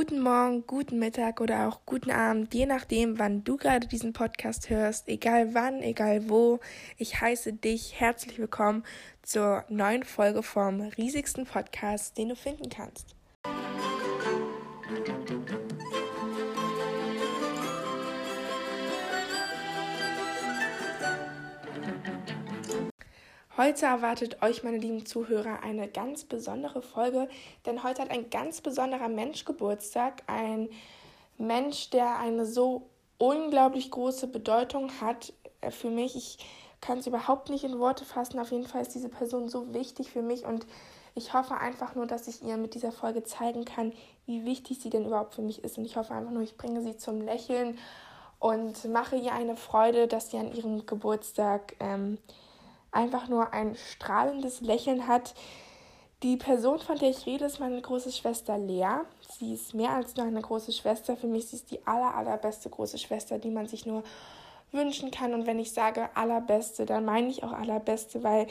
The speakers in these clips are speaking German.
Guten Morgen, guten Mittag oder auch guten Abend, je nachdem, wann du gerade diesen Podcast hörst, egal wann, egal wo. Ich heiße dich herzlich willkommen zur neuen Folge vom riesigsten Podcast, den du finden kannst. Heute erwartet euch, meine lieben Zuhörer, eine ganz besondere Folge, denn heute hat ein ganz besonderer Mensch Geburtstag. Ein Mensch, der eine so unglaublich große Bedeutung hat äh, für mich. Ich kann es überhaupt nicht in Worte fassen. Auf jeden Fall ist diese Person so wichtig für mich und ich hoffe einfach nur, dass ich ihr mit dieser Folge zeigen kann, wie wichtig sie denn überhaupt für mich ist. Und ich hoffe einfach nur, ich bringe sie zum Lächeln und mache ihr eine Freude, dass sie an ihrem Geburtstag ähm, einfach nur ein strahlendes Lächeln hat. Die Person, von der ich rede, ist meine große Schwester Lea. Sie ist mehr als nur eine große Schwester. Für mich sie ist die aller, allerbeste große Schwester, die man sich nur wünschen kann. Und wenn ich sage allerbeste, dann meine ich auch allerbeste, weil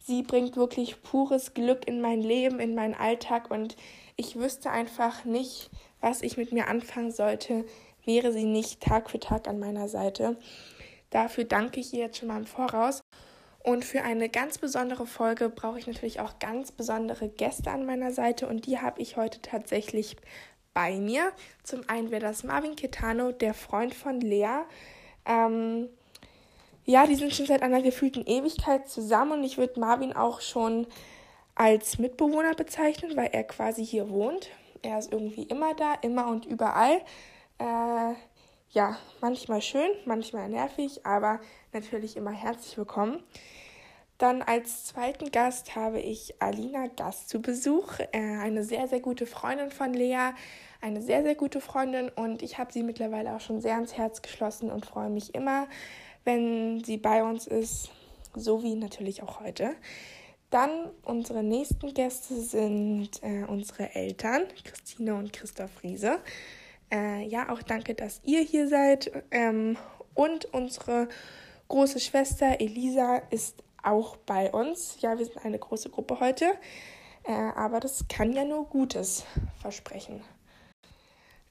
sie bringt wirklich pures Glück in mein Leben, in meinen Alltag. Und ich wüsste einfach nicht, was ich mit mir anfangen sollte, wäre sie nicht Tag für Tag an meiner Seite. Dafür danke ich ihr jetzt schon mal im Voraus. Und für eine ganz besondere Folge brauche ich natürlich auch ganz besondere Gäste an meiner Seite und die habe ich heute tatsächlich bei mir. Zum einen wäre das Marvin Ketano, der Freund von Lea. Ähm, ja, die sind schon seit einer gefühlten Ewigkeit zusammen und ich würde Marvin auch schon als Mitbewohner bezeichnen, weil er quasi hier wohnt. Er ist irgendwie immer da, immer und überall. Äh, ja, manchmal schön, manchmal nervig, aber natürlich immer herzlich willkommen. Dann als zweiten Gast habe ich Alina Gast zu Besuch, äh, eine sehr, sehr gute Freundin von Lea, eine sehr, sehr gute Freundin und ich habe sie mittlerweile auch schon sehr ans Herz geschlossen und freue mich immer, wenn sie bei uns ist, so wie natürlich auch heute. Dann unsere nächsten Gäste sind äh, unsere Eltern, Christine und Christoph Riese. Äh, ja, auch danke, dass ihr hier seid. Ähm, und unsere große Schwester Elisa ist auch bei uns. Ja, wir sind eine große Gruppe heute, äh, aber das kann ja nur Gutes versprechen.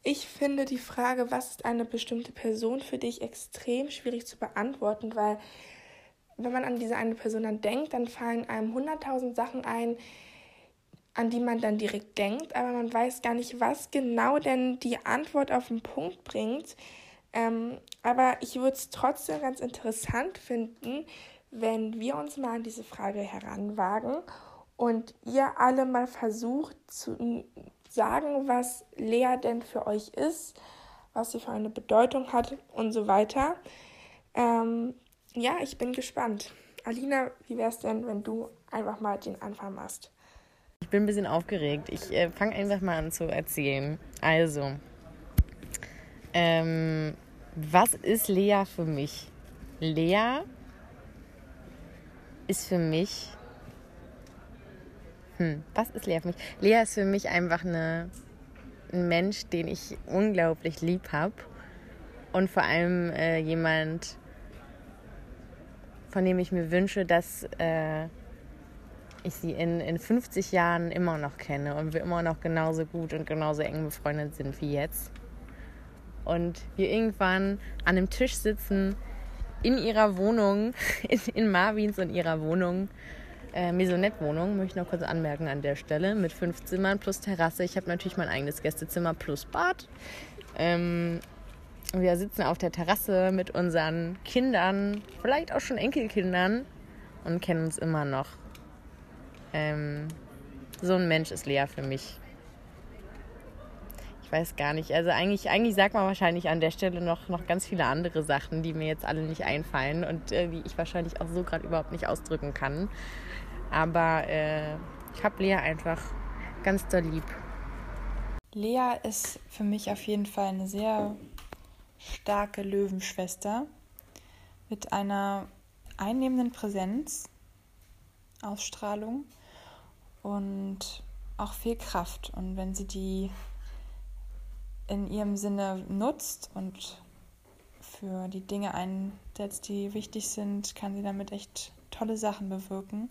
Ich finde die Frage, was ist eine bestimmte Person für dich, extrem schwierig zu beantworten, weil wenn man an diese eine Person dann denkt, dann fallen einem hunderttausend Sachen ein, an die man dann direkt denkt, aber man weiß gar nicht, was genau denn die Antwort auf den Punkt bringt. Ähm, aber ich würde es trotzdem ganz interessant finden, wenn wir uns mal an diese Frage heranwagen und ihr alle mal versucht zu sagen, was Lea denn für euch ist, was sie für eine Bedeutung hat und so weiter. Ähm, ja, ich bin gespannt. Alina, wie wäre es denn, wenn du einfach mal den Anfang machst? Ich bin ein bisschen aufgeregt. Ich äh, fange einfach mal an zu erzählen. Also, ähm, was ist Lea für mich? Lea ist für mich. Hm, was ist Lea für mich? Lea ist für mich einfach eine, ein Mensch, den ich unglaublich lieb habe. Und vor allem äh, jemand, von dem ich mir wünsche, dass äh, ich sie in, in 50 Jahren immer noch kenne und wir immer noch genauso gut und genauso eng befreundet sind wie jetzt. Und wir irgendwann an einem Tisch sitzen, in ihrer Wohnung, in, in Marvins und ihrer Wohnung, äh, Maisonette-Wohnung, möchte ich noch kurz anmerken an der Stelle, mit fünf Zimmern plus Terrasse. Ich habe natürlich mein eigenes Gästezimmer plus Bad. Ähm, wir sitzen auf der Terrasse mit unseren Kindern, vielleicht auch schon Enkelkindern und kennen uns immer noch. Ähm, so ein Mensch ist Lea für mich weiß gar nicht. Also eigentlich, eigentlich sagt man wahrscheinlich an der Stelle noch, noch ganz viele andere Sachen, die mir jetzt alle nicht einfallen und äh, die ich wahrscheinlich auch so gerade überhaupt nicht ausdrücken kann. Aber äh, ich habe Lea einfach ganz doll lieb. Lea ist für mich auf jeden Fall eine sehr starke Löwenschwester mit einer einnehmenden Präsenz, Ausstrahlung und auch viel Kraft. Und wenn sie die in ihrem Sinne nutzt und für die Dinge einsetzt, die wichtig sind, kann sie damit echt tolle Sachen bewirken.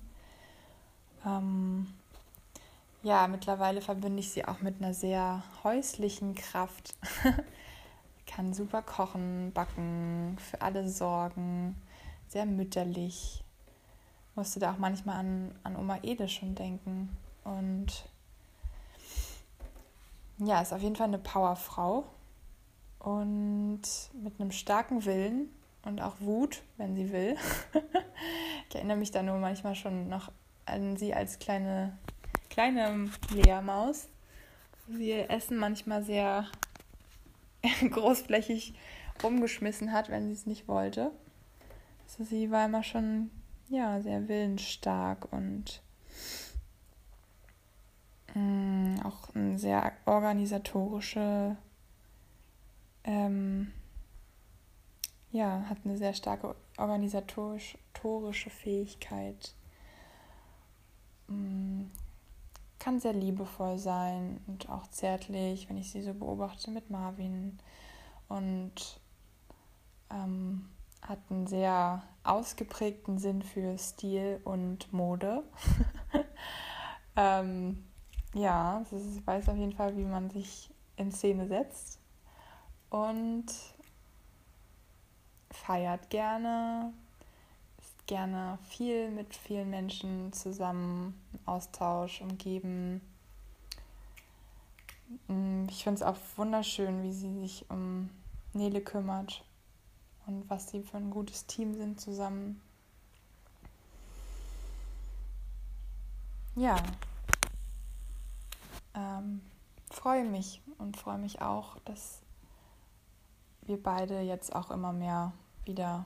Ähm, ja, mittlerweile verbinde ich sie auch mit einer sehr häuslichen Kraft. Kann super kochen, backen, für alle sorgen, sehr mütterlich. Musste da auch manchmal an, an Oma Ede schon denken. Und ja, ist auf jeden Fall eine Powerfrau und mit einem starken Willen und auch Wut, wenn sie will. ich erinnere mich da nur manchmal schon noch an sie als kleine, kleine Leermaus, sie Essen manchmal sehr großflächig rumgeschmissen hat, wenn sie es nicht wollte. Also sie war immer schon ja, sehr willensstark und mh, mm, auch eine sehr organisatorische ähm, ja, hat eine sehr starke organisatorische Fähigkeit. Mm, kann sehr liebevoll sein und auch zärtlich, wenn ich sie so beobachte mit Marvin. Und ähm, hat einen sehr ausgeprägten Sinn für Stil und Mode. ähm, ja, sie weiß auf jeden Fall, wie man sich in Szene setzt und feiert gerne, ist gerne viel mit vielen Menschen zusammen, Austausch, umgeben. Mm, ich finde es auch wunderschön, wie sie sich um Nele kümmert und was sie für ein gutes Team sind zusammen. Ja, ähm, freue mich und freue mich auch, dass wir beide jetzt auch immer mehr wieder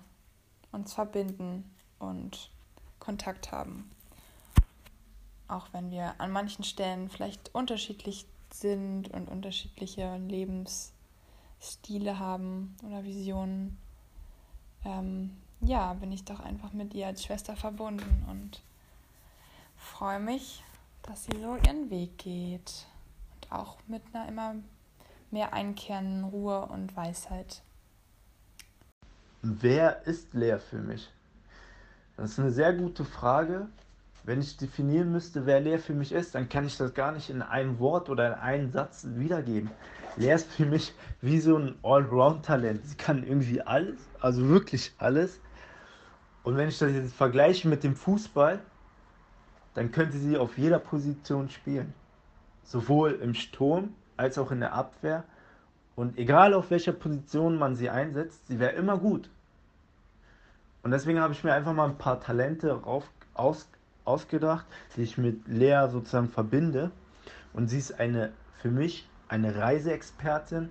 uns verbinden und Kontakt haben. Auch wenn wir an manchen Stellen vielleicht unterschiedlich sind und unterschiedliche Lebensstile haben oder Visionen, ähm, ja, bin ich doch einfach mit ihr als Schwester verbunden und freue mich, dass sie so ihren Weg geht und auch mit einer immer mehr einkehren, Ruhe und Weisheit. Wer ist Lea für mich? Das ist eine sehr gute Frage. Wenn ich definieren müsste, wer Lea für mich ist, dann kann ich das gar nicht in einem Wort oder in einem Satz wiedergeben. Lea ist für mich wie so ein Allround-Talent. Sie kann irgendwie alles, also wirklich alles. Und wenn ich das jetzt vergleiche mit dem Fußball, dann könnte sie auf jeder Position spielen. Sowohl im Sturm als auch in der Abwehr. Und egal auf welcher Position man sie einsetzt, sie wäre immer gut. Und deswegen habe ich mir einfach mal ein paar Talente rauf, aus, ausgedacht, die ich mit Lea sozusagen verbinde. Und sie ist eine, für mich eine Reiseexpertin.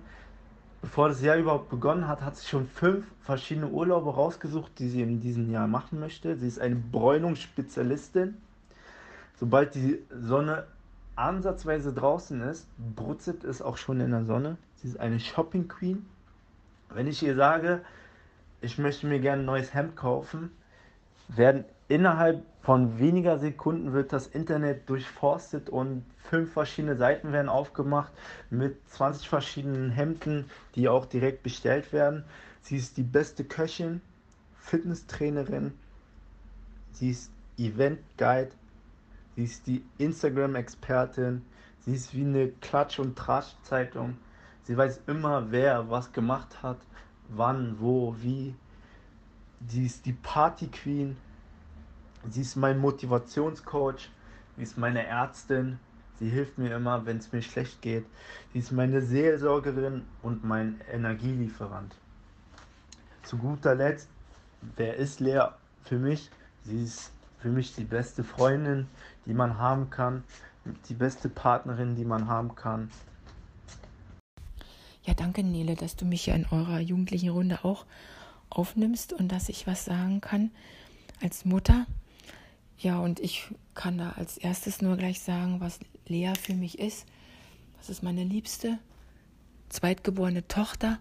Bevor das Jahr überhaupt begonnen hat, hat sie schon fünf verschiedene Urlaube rausgesucht, die sie in diesem Jahr machen möchte. Sie ist eine Bräunungsspezialistin. Sobald die Sonne ansatzweise draußen ist, brutzelt es auch schon in der Sonne. Sie ist eine Shopping Queen. Wenn ich ihr sage, ich möchte mir gerne ein neues Hemd kaufen, werden innerhalb von weniger Sekunden wird das Internet durchforstet und fünf verschiedene Seiten werden aufgemacht mit 20 verschiedenen Hemden, die auch direkt bestellt werden. Sie ist die beste Köchin, Fitnesstrainerin, sie ist Event Guide, Sie ist die Instagram-Expertin. Sie ist wie eine Klatsch- und Tratsch-Zeitung. Sie weiß immer, wer was gemacht hat, wann, wo, wie. Sie ist die Party-Queen. Sie ist mein Motivationscoach. Sie ist meine Ärztin. Sie hilft mir immer, wenn es mir schlecht geht. Sie ist meine Seelsorgerin und mein Energielieferant. Zu guter Letzt, wer ist Lea für mich? Sie ist für mich die beste Freundin, die man haben kann, die beste Partnerin, die man haben kann. Ja, danke Nele, dass du mich ja in eurer jugendlichen Runde auch aufnimmst und dass ich was sagen kann als Mutter. Ja, und ich kann da als erstes nur gleich sagen, was Lea für mich ist. Das ist meine liebste zweitgeborene Tochter,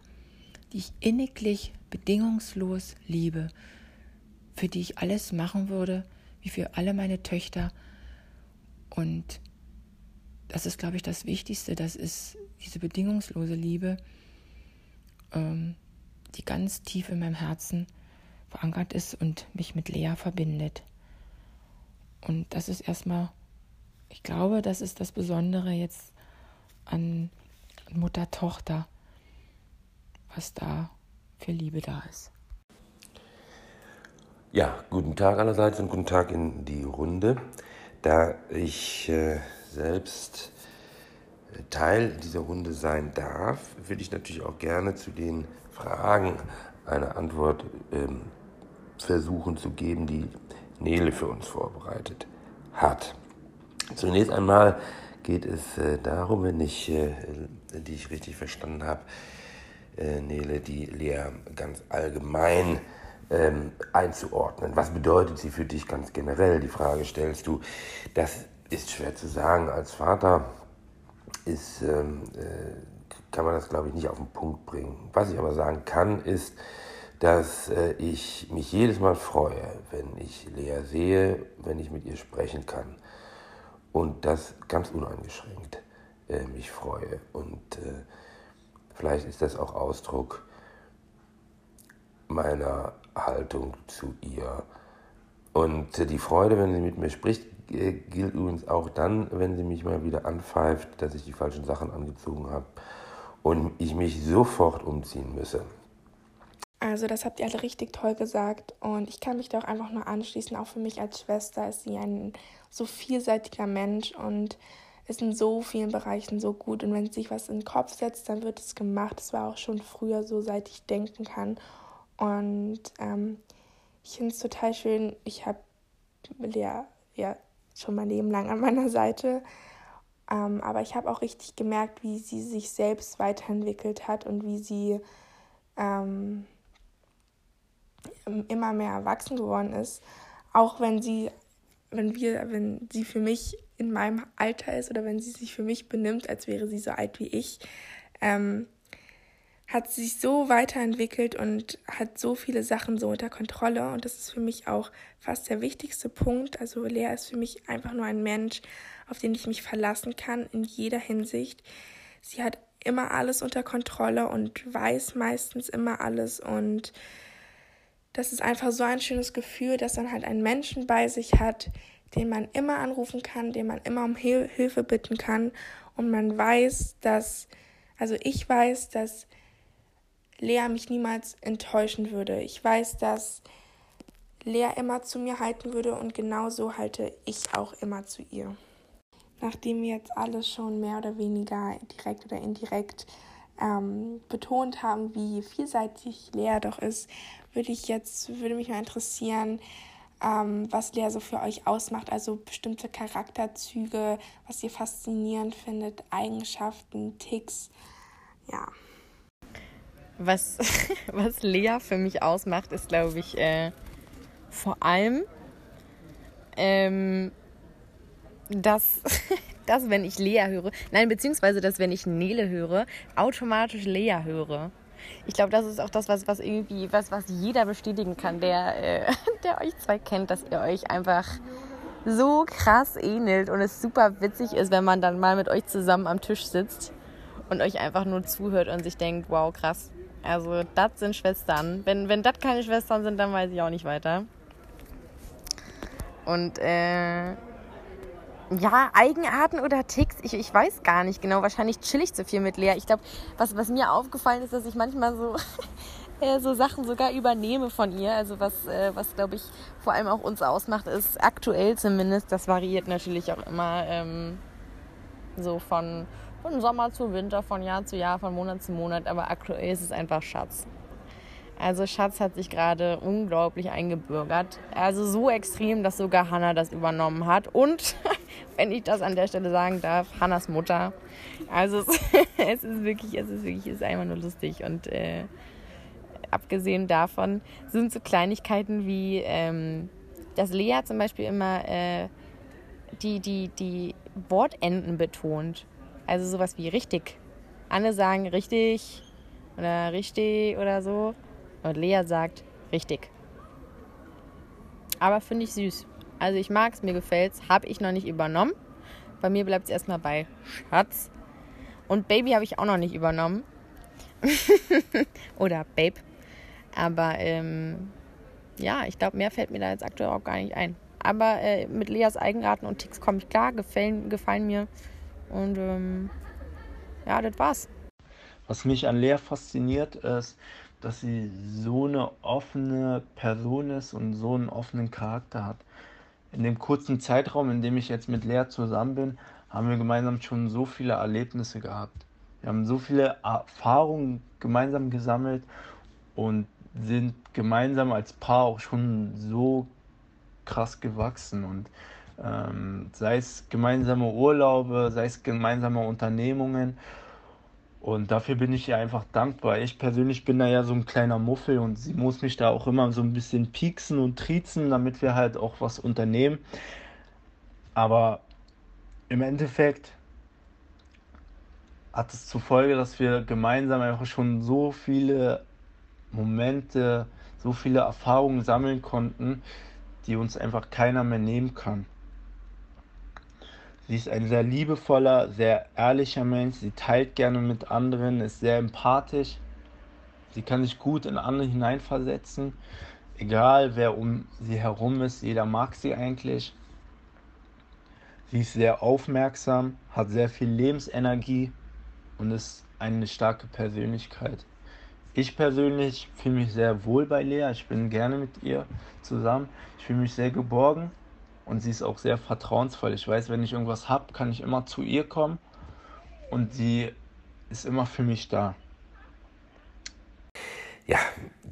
die ich inniglich, bedingungslos liebe, für die ich alles machen würde, wie für alle meine Töchter. Und das ist, glaube ich, das Wichtigste. Das ist diese bedingungslose Liebe, ähm, die ganz tief in meinem Herzen verankert ist und mich mit Lea verbindet. Und das ist erstmal ich glaube, das ist das Besondere jetzt an Mutter-Tochter, was da für Liebe da ist. Ja, guten Tag allerseits und guten Tag in die Runde. Da ich äh, selbst äh, Teil dieser Runde sein darf, würde ich natürlich auch gerne zu den Fragen eine Antwort ähm, versuchen zu geben, die Nele für uns vorbereitet hat. Zunächst einmal geht es äh, darum, wenn ich äh, dich richtig verstanden habe, äh, Nele, die Lea ganz allgemein ähm, einzuordnen. Was bedeutet sie für dich ganz generell? Die Frage stellst du. Das ist schwer zu sagen. Als Vater ist, ähm, äh, kann man das, glaube ich, nicht auf den Punkt bringen. Was ich aber sagen kann, ist, dass äh, ich mich jedes Mal freue, wenn ich Lea sehe, wenn ich mit ihr sprechen kann. Und das ganz uneingeschränkt äh, mich freue. Und äh, vielleicht ist das auch Ausdruck meiner Haltung zu ihr. Und die Freude, wenn sie mit mir spricht, äh, gilt übrigens auch dann, wenn sie mich mal wieder anpfeift, dass ich die falschen Sachen angezogen habe und ich mich sofort umziehen müsse. Also das habt ihr alle richtig toll gesagt und ich kann mich da auch einfach nur anschließen. Auch für mich als Schwester ist sie ein so vielseitiger Mensch und ist in so vielen Bereichen so gut. Und wenn sich was in den Kopf setzt, dann wird es gemacht. Das war auch schon früher so, seit ich denken kann. Und ähm, ich finde es total schön. Ich habe Lea ja schon mein Leben lang an meiner Seite. Ähm, aber ich habe auch richtig gemerkt, wie sie sich selbst weiterentwickelt hat und wie sie ähm, immer mehr erwachsen geworden ist, auch wenn sie, wenn wir, wenn sie für mich in meinem Alter ist oder wenn sie sich für mich benimmt, als wäre sie so alt wie ich, ähm, hat sich so weiterentwickelt und hat so viele Sachen so unter Kontrolle und das ist für mich auch fast der wichtigste Punkt. Also Lea ist für mich einfach nur ein Mensch, auf den ich mich verlassen kann in jeder Hinsicht. Sie hat immer alles unter Kontrolle und weiß meistens immer alles und das ist einfach so ein schönes Gefühl, dass man halt einen Menschen bei sich hat, den man immer anrufen kann, den man immer um Hil Hilfe bitten kann und man weiß, dass, also ich weiß, dass Lea mich niemals enttäuschen würde. Ich weiß, dass Lea immer zu mir halten würde und genauso halte ich auch immer zu ihr. Nachdem wir jetzt alles schon mehr oder weniger direkt oder indirekt ähm, betont haben, wie vielseitig Lea doch ist, würde ich jetzt, würde mich mal interessieren, ähm, was Lea so für euch ausmacht, also bestimmte Charakterzüge, was ihr faszinierend findet, Eigenschaften, Ticks, ja. Was, was Lea für mich ausmacht, ist, glaube ich, äh, vor allem, ähm, dass, dass, wenn ich Lea höre, nein, beziehungsweise, dass, wenn ich Nele höre, automatisch Lea höre. Ich glaube, das ist auch das, was, was irgendwie, was, was jeder bestätigen kann, der, äh, der euch zwei kennt, dass ihr euch einfach so krass ähnelt und es super witzig ist, wenn man dann mal mit euch zusammen am Tisch sitzt und euch einfach nur zuhört und sich denkt, wow, krass. Also, das sind Schwestern. Wenn, wenn das keine Schwestern sind, dann weiß ich auch nicht weiter. Und äh, ja, Eigenarten oder Ticks, ich, ich weiß gar nicht genau. Wahrscheinlich chill ich zu viel mit Lea. Ich glaube, was, was mir aufgefallen ist, dass ich manchmal so, äh, so Sachen sogar übernehme von ihr. Also was, äh, was glaube ich, vor allem auch uns ausmacht, ist aktuell zumindest, das variiert natürlich auch immer ähm, so von, von Sommer zu Winter, von Jahr zu Jahr, von Monat zu Monat. Aber aktuell ist es einfach Schatz. Also Schatz hat sich gerade unglaublich eingebürgert. Also so extrem, dass sogar Hannah das übernommen hat. Und wenn ich das an der Stelle sagen darf, Hannas Mutter. Also es, es ist wirklich, es ist wirklich, es ist einfach nur lustig. Und äh, abgesehen davon sind so Kleinigkeiten wie, ähm, dass Lea zum Beispiel immer äh, die, die, die Wortenden betont. Also sowas wie richtig. Alle sagen richtig oder richtig oder so. Und Lea sagt richtig. Aber finde ich süß. Also ich mag es, mir gefällt es. Habe ich noch nicht übernommen. Bei mir bleibt es erstmal bei Schatz. Und Baby habe ich auch noch nicht übernommen. Oder Babe. Aber ähm, ja, ich glaube, mehr fällt mir da jetzt aktuell auch gar nicht ein. aber äh, mit Leas Eigenarten und Ticks komme ich klar, gefallen, gefallen mir. Und ähm, ja, das war's. Was mich an Lea fasziniert, ist, dass sie so eine offene Person ist und so einen offenen Charakter hat. In dem kurzen Zeitraum, in dem ich jetzt mit Lea zusammen bin, haben wir gemeinsam schon so viele Erlebnisse gehabt. Wir haben so viele Erfahrungen gemeinsam gesammelt und sind gemeinsam als Paar auch schon so krass gewachsen und ähm, sei es gemeinsame Urlaube, sei es gemeinsame Unternehmungen. Und dafür bin ich ihr einfach dankbar. Ich persönlich bin da ja so ein kleiner Muffel und sie muss mich da auch immer so ein bisschen pieksen und triezen, damit wir halt auch was unternehmen. Aber im Endeffekt hat es zur Folge, dass wir gemeinsam einfach schon so viele Momente, so viele Erfahrungen sammeln konnten, die uns einfach keiner mehr nehmen kann. Sie ist ein sehr liebevoller, sehr ehrlicher Mensch. Sie teilt gerne mit anderen, ist sehr empathisch. Sie kann sich gut in andere hineinversetzen. Egal wer um sie herum ist, jeder mag sie eigentlich. Sie ist sehr aufmerksam, hat sehr viel Lebensenergie und ist eine starke Persönlichkeit. Ich persönlich fühle mich sehr wohl bei Lea. Ich bin gerne mit ihr zusammen. Ich fühle mich sehr geborgen und sie ist auch sehr vertrauensvoll. Ich weiß, wenn ich irgendwas habe, kann ich immer zu ihr kommen und sie ist immer für mich da. Ja,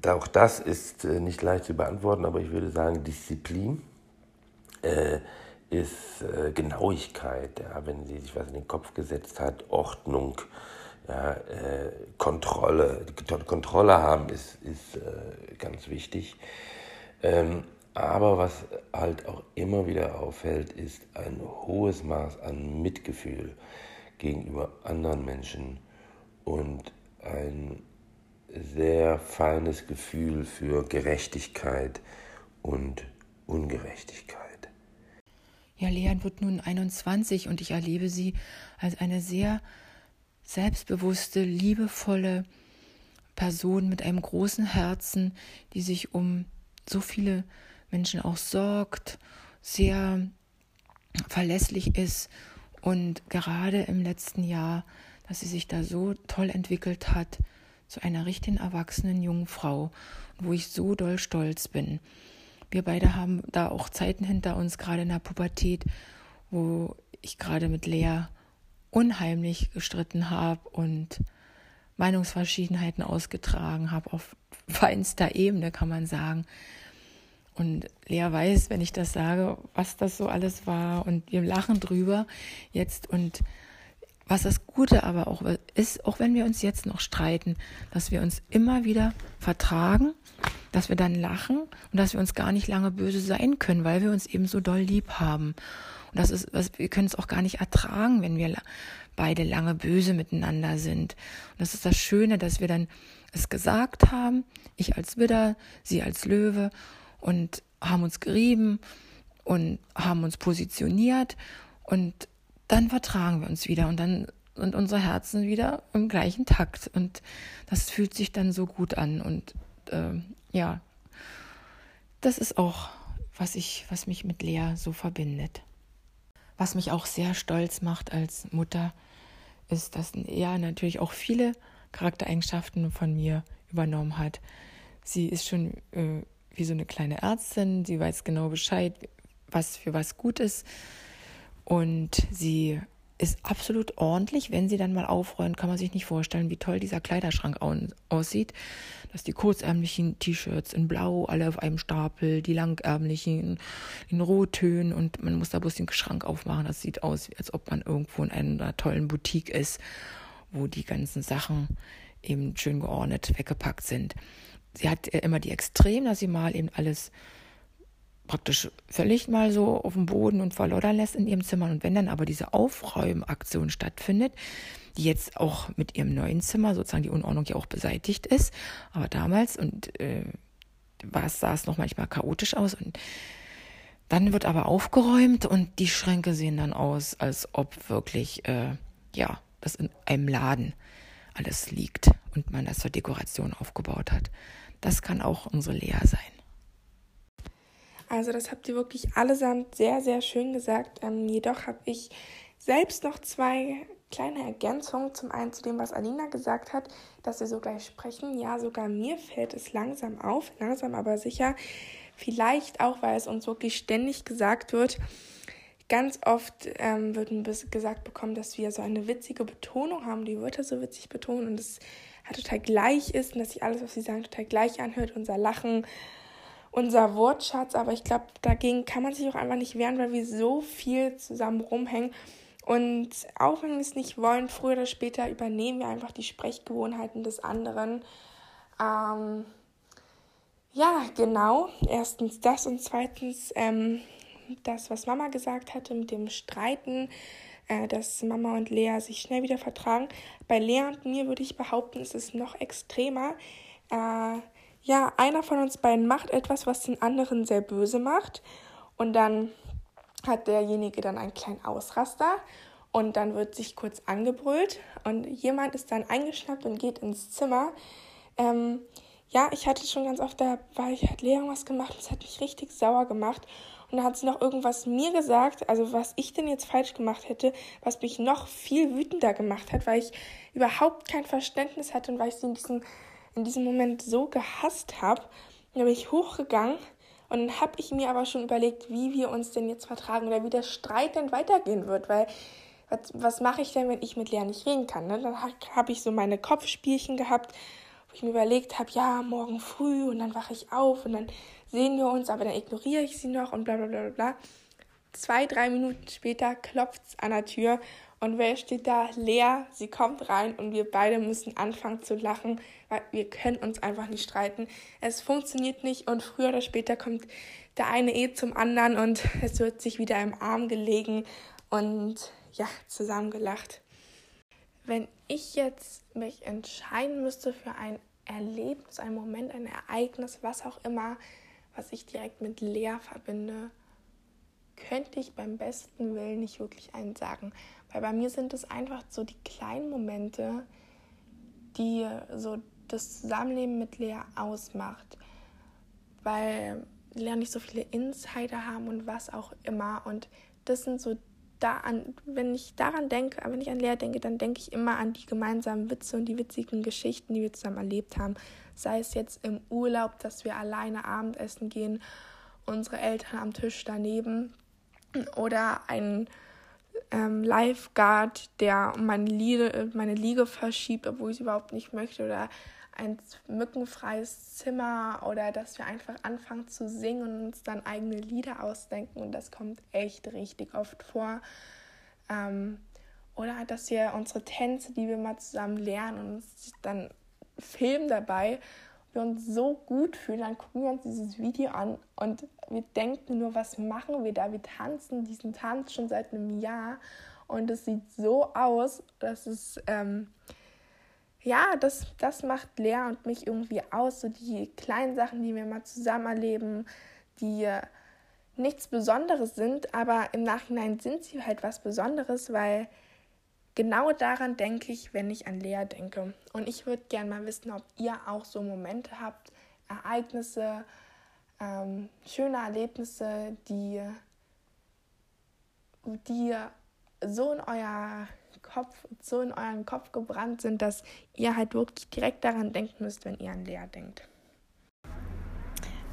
auch das ist äh, nicht leicht zu beantworten, aber ich würde sagen, Disziplin äh, ist äh, Genauigkeit. Ja, wenn sie sich was in den Kopf gesetzt hat, Ordnung, ja, äh, Kontrolle. Kontrolle haben ist, ist äh, ganz wichtig. Ähm, aber was halt auch immer wieder auffällt, ist ein hohes Maß an Mitgefühl gegenüber anderen Menschen und ein sehr feines Gefühl für Gerechtigkeit und Ungerechtigkeit. Ja, Leon wird nun 21 und ich erlebe sie als eine sehr selbstbewusste, liebevolle Person mit einem großen Herzen, die sich um so viele Menschen auch sorgt, sehr verlässlich ist und gerade im letzten Jahr, dass sie sich da so toll entwickelt hat zu einer richtigen erwachsenen jungen Frau, wo ich so doll stolz bin. Wir beide haben da auch Zeiten hinter uns, gerade in der Pubertät, wo ich gerade mit Lea unheimlich gestritten habe und Meinungsverschiedenheiten ausgetragen habe auf feinster Ebene, kann man sagen. Und Lea weiß, wenn ich das sage, was das so alles war und wir lachen drüber jetzt und was das Gute aber auch ist, auch wenn wir uns jetzt noch streiten, dass wir uns immer wieder vertragen, dass wir dann lachen und dass wir uns gar nicht lange böse sein können, weil wir uns eben so doll lieb haben. Und das ist, wir können es auch gar nicht ertragen, wenn wir beide lange böse miteinander sind. Und das ist das Schöne, dass wir dann es gesagt haben, ich als Widder, sie als Löwe und haben uns gerieben und haben uns positioniert und dann vertragen wir uns wieder und dann sind unsere Herzen wieder im gleichen Takt und das fühlt sich dann so gut an und äh, ja, das ist auch was ich, was mich mit Lea so verbindet. Was mich auch sehr stolz macht als Mutter, ist, dass er natürlich auch viele Charaktereigenschaften von mir übernommen hat. Sie ist schon äh, wie so eine kleine Ärztin. Sie weiß genau Bescheid, was für was gut ist. Und sie ist absolut ordentlich. Wenn sie dann mal aufräumt, kann man sich nicht vorstellen, wie toll dieser Kleiderschrank aussieht. Dass die kurzärmlichen T-Shirts in Blau alle auf einem Stapel, die langärmlichen in Rottönen und man muss da bloß den Schrank aufmachen. Das sieht aus, als ob man irgendwo in einer tollen Boutique ist, wo die ganzen Sachen eben schön geordnet weggepackt sind sie hat immer die Extrem, dass sie mal eben alles praktisch völlig mal so auf dem Boden und verloddern lässt in ihrem Zimmer. Und wenn dann aber diese Aufräumaktion stattfindet, die jetzt auch mit ihrem neuen Zimmer sozusagen die Unordnung ja auch beseitigt ist, aber damals und äh, sah es noch manchmal chaotisch aus und dann wird aber aufgeräumt und die Schränke sehen dann aus, als ob wirklich, äh, ja, das in einem Laden alles liegt und man das zur Dekoration aufgebaut hat. Das kann auch unsere Lea sein. Also das habt ihr wirklich allesamt sehr, sehr schön gesagt. Ähm, jedoch habe ich selbst noch zwei kleine Ergänzungen. Zum einen zu dem, was Alina gesagt hat, dass wir so gleich sprechen. Ja, sogar mir fällt es langsam auf, langsam aber sicher. Vielleicht auch, weil es uns wirklich ständig gesagt wird. Ganz oft ähm, wird gesagt bekommen, dass wir so eine witzige Betonung haben, die Wörter so witzig betonen und es halt total gleich ist und dass sich alles, was sie sagen, total gleich anhört. Unser Lachen, unser Wortschatz, aber ich glaube, dagegen kann man sich auch einfach nicht wehren, weil wir so viel zusammen rumhängen. Und auch wenn wir es nicht wollen, früher oder später übernehmen wir einfach die Sprechgewohnheiten des anderen. Ähm, ja, genau. Erstens das und zweitens ähm, das, was Mama gesagt hatte mit dem Streiten, äh, dass Mama und Lea sich schnell wieder vertragen. Bei Lea und mir würde ich behaupten, ist es noch extremer. Äh, ja, einer von uns beiden macht etwas, was den anderen sehr böse macht. Und dann hat derjenige dann einen kleinen Ausraster und dann wird sich kurz angebrüllt und jemand ist dann eingeschnappt und geht ins Zimmer. Ähm, ja, ich hatte schon ganz oft, da war ich, hat Lea irgendwas gemacht, das hat mich richtig sauer gemacht. Und dann hat sie noch irgendwas mir gesagt, also was ich denn jetzt falsch gemacht hätte, was mich noch viel wütender gemacht hat, weil ich überhaupt kein Verständnis hatte und weil ich sie in diesem in diesem Moment so gehasst habe. Dann bin ich hochgegangen und dann habe ich mir aber schon überlegt, wie wir uns denn jetzt vertragen oder wie der Streit denn weitergehen wird, weil was, was mache ich denn, wenn ich mit Lea nicht reden kann? Ne? Dann habe ich so meine Kopfspielchen gehabt, wo ich mir überlegt habe, ja, morgen früh und dann wache ich auf und dann sehen wir uns, aber dann ignoriere ich sie noch und bla bla bla bla. Zwei, drei Minuten später klopft es an der Tür und wer steht da? Lea, sie kommt rein und wir beide müssen anfangen zu lachen, weil wir können uns einfach nicht streiten. Es funktioniert nicht und früher oder später kommt der eine eh zum anderen und es wird sich wieder im Arm gelegen und ja, zusammengelacht. Wenn ich jetzt mich entscheiden müsste für ein Erlebnis, ein Moment, ein Ereignis, was auch immer, was ich direkt mit Lea verbinde, könnte ich beim besten Willen nicht wirklich einen sagen. Weil bei mir sind es einfach so die kleinen Momente, die so das Zusammenleben mit Lea ausmacht. Weil Lea nicht so viele Insider haben und was auch immer. Und das sind so da an, wenn ich daran denke, wenn ich an Lea denke, dann denke ich immer an die gemeinsamen Witze und die witzigen Geschichten, die wir zusammen erlebt haben. Sei es jetzt im Urlaub, dass wir alleine Abendessen gehen, unsere Eltern am Tisch daneben oder ein ähm, Lifeguard, der meine Liege, meine Liege verschiebt, obwohl ich es überhaupt nicht möchte, oder ein mückenfreies Zimmer oder dass wir einfach anfangen zu singen und uns dann eigene Lieder ausdenken und das kommt echt richtig oft vor. Ähm, oder dass wir unsere Tänze, die wir mal zusammen lernen und uns dann filmen dabei wir uns so gut fühlen, dann gucken wir uns dieses Video an und wir denken nur, was machen wir da? Wir tanzen diesen Tanz schon seit einem Jahr und es sieht so aus, dass es, ähm, ja, das, das macht Lea und mich irgendwie aus, so die kleinen Sachen, die wir mal zusammen erleben, die äh, nichts Besonderes sind, aber im Nachhinein sind sie halt was Besonderes, weil Genau daran denke ich, wenn ich an Lea denke. Und ich würde gerne mal wissen, ob ihr auch so Momente habt, Ereignisse, ähm, schöne Erlebnisse, die, die so in euer Kopf, so in euren Kopf gebrannt sind, dass ihr halt wirklich direkt daran denken müsst, wenn ihr an Lea denkt.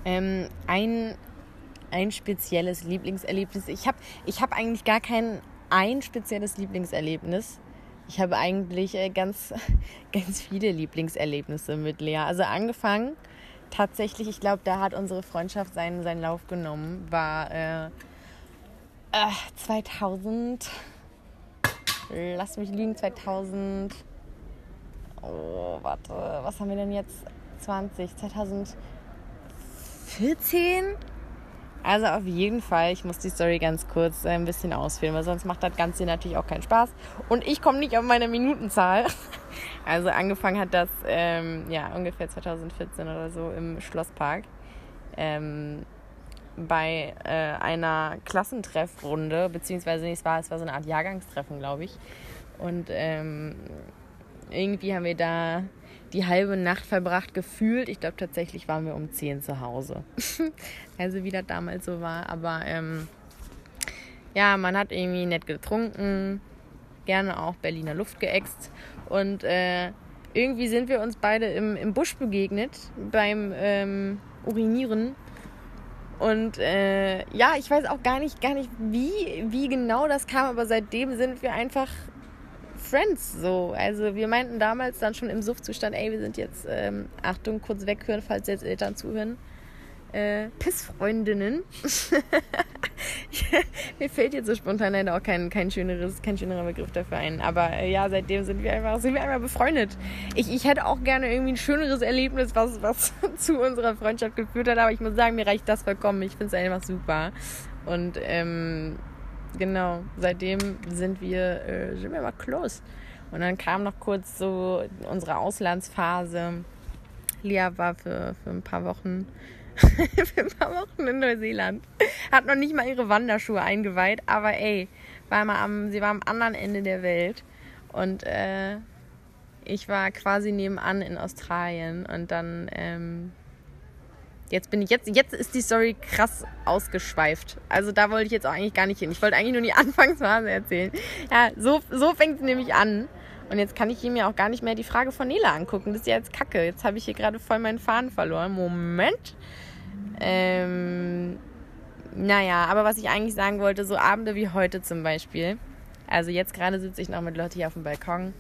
Ähm, ein, ein spezielles Lieblingserlebnis. Ich habe ich hab eigentlich gar kein ein spezielles Lieblingserlebnis. Ich habe eigentlich äh, ganz, ganz viele Lieblingserlebnisse mit Lea. Also angefangen tatsächlich, ich glaube, da hat unsere Freundschaft seinen, seinen Lauf genommen, war äh, äh, 2000, lass mich liegen, 2000, oh, warte, was haben wir denn jetzt? 20, 2014? Also auf jeden Fall, ich muss die Story ganz kurz äh, ein bisschen ausführen, weil sonst macht das Ganze natürlich auch keinen Spaß. Und ich komme nicht auf meine Minutenzahl. Also angefangen hat das ähm, ja ungefähr 2014 oder so im Schlosspark. Ähm, bei äh, einer Klassentreffrunde, beziehungsweise es war, es war so eine Art Jahrgangstreffen, glaube ich. Und ähm, irgendwie haben wir da die halbe Nacht verbracht, gefühlt. Ich glaube, tatsächlich waren wir um 10 zu Hause. also wie das damals so war. Aber ähm, ja, man hat irgendwie nett getrunken, gerne auch Berliner Luft geäxt. Und äh, irgendwie sind wir uns beide im, im Busch begegnet beim ähm, Urinieren. Und äh, ja, ich weiß auch gar nicht, gar nicht, wie, wie genau das kam, aber seitdem sind wir einfach Friends so. Also wir meinten damals dann schon im Suchtzustand, ey, wir sind jetzt, ähm, Achtung, kurz weghören, falls jetzt Eltern zuhören. Äh, Pissfreundinnen. Mir fällt jetzt so spontan leider auch kein, kein, schöneres, kein schönerer Begriff dafür ein. Aber äh, ja, seitdem sind wir einfach, sind wir einfach befreundet. Ich, ich hätte auch gerne irgendwie ein schöneres Erlebnis, was, was zu unserer Freundschaft geführt hat. Aber ich muss sagen, mir reicht das vollkommen. Ich finde es einfach super. Und ähm, genau, seitdem sind wir, äh, sind wir mal close. Und dann kam noch kurz so unsere Auslandsphase. Lia war für, für ein paar Wochen für ein paar Wochen in Neuseeland. Hat noch nicht mal ihre Wanderschuhe eingeweiht, aber ey, war mal am, sie war am anderen Ende der Welt. Und äh, ich war quasi nebenan in Australien und dann ähm, Jetzt bin ich jetzt, jetzt ist die Story krass ausgeschweift. Also da wollte ich jetzt auch eigentlich gar nicht hin. Ich wollte eigentlich nur die Anfangsphase erzählen. Ja, so, so fängt es nämlich an. Und jetzt kann ich mir auch gar nicht mehr die Frage von Nela angucken. Das ist ja jetzt kacke. Jetzt habe ich hier gerade voll meinen Faden verloren. Moment. Ähm, naja, aber was ich eigentlich sagen wollte, so Abende wie heute zum Beispiel. Also jetzt gerade sitze ich noch mit Lotti auf dem Balkon.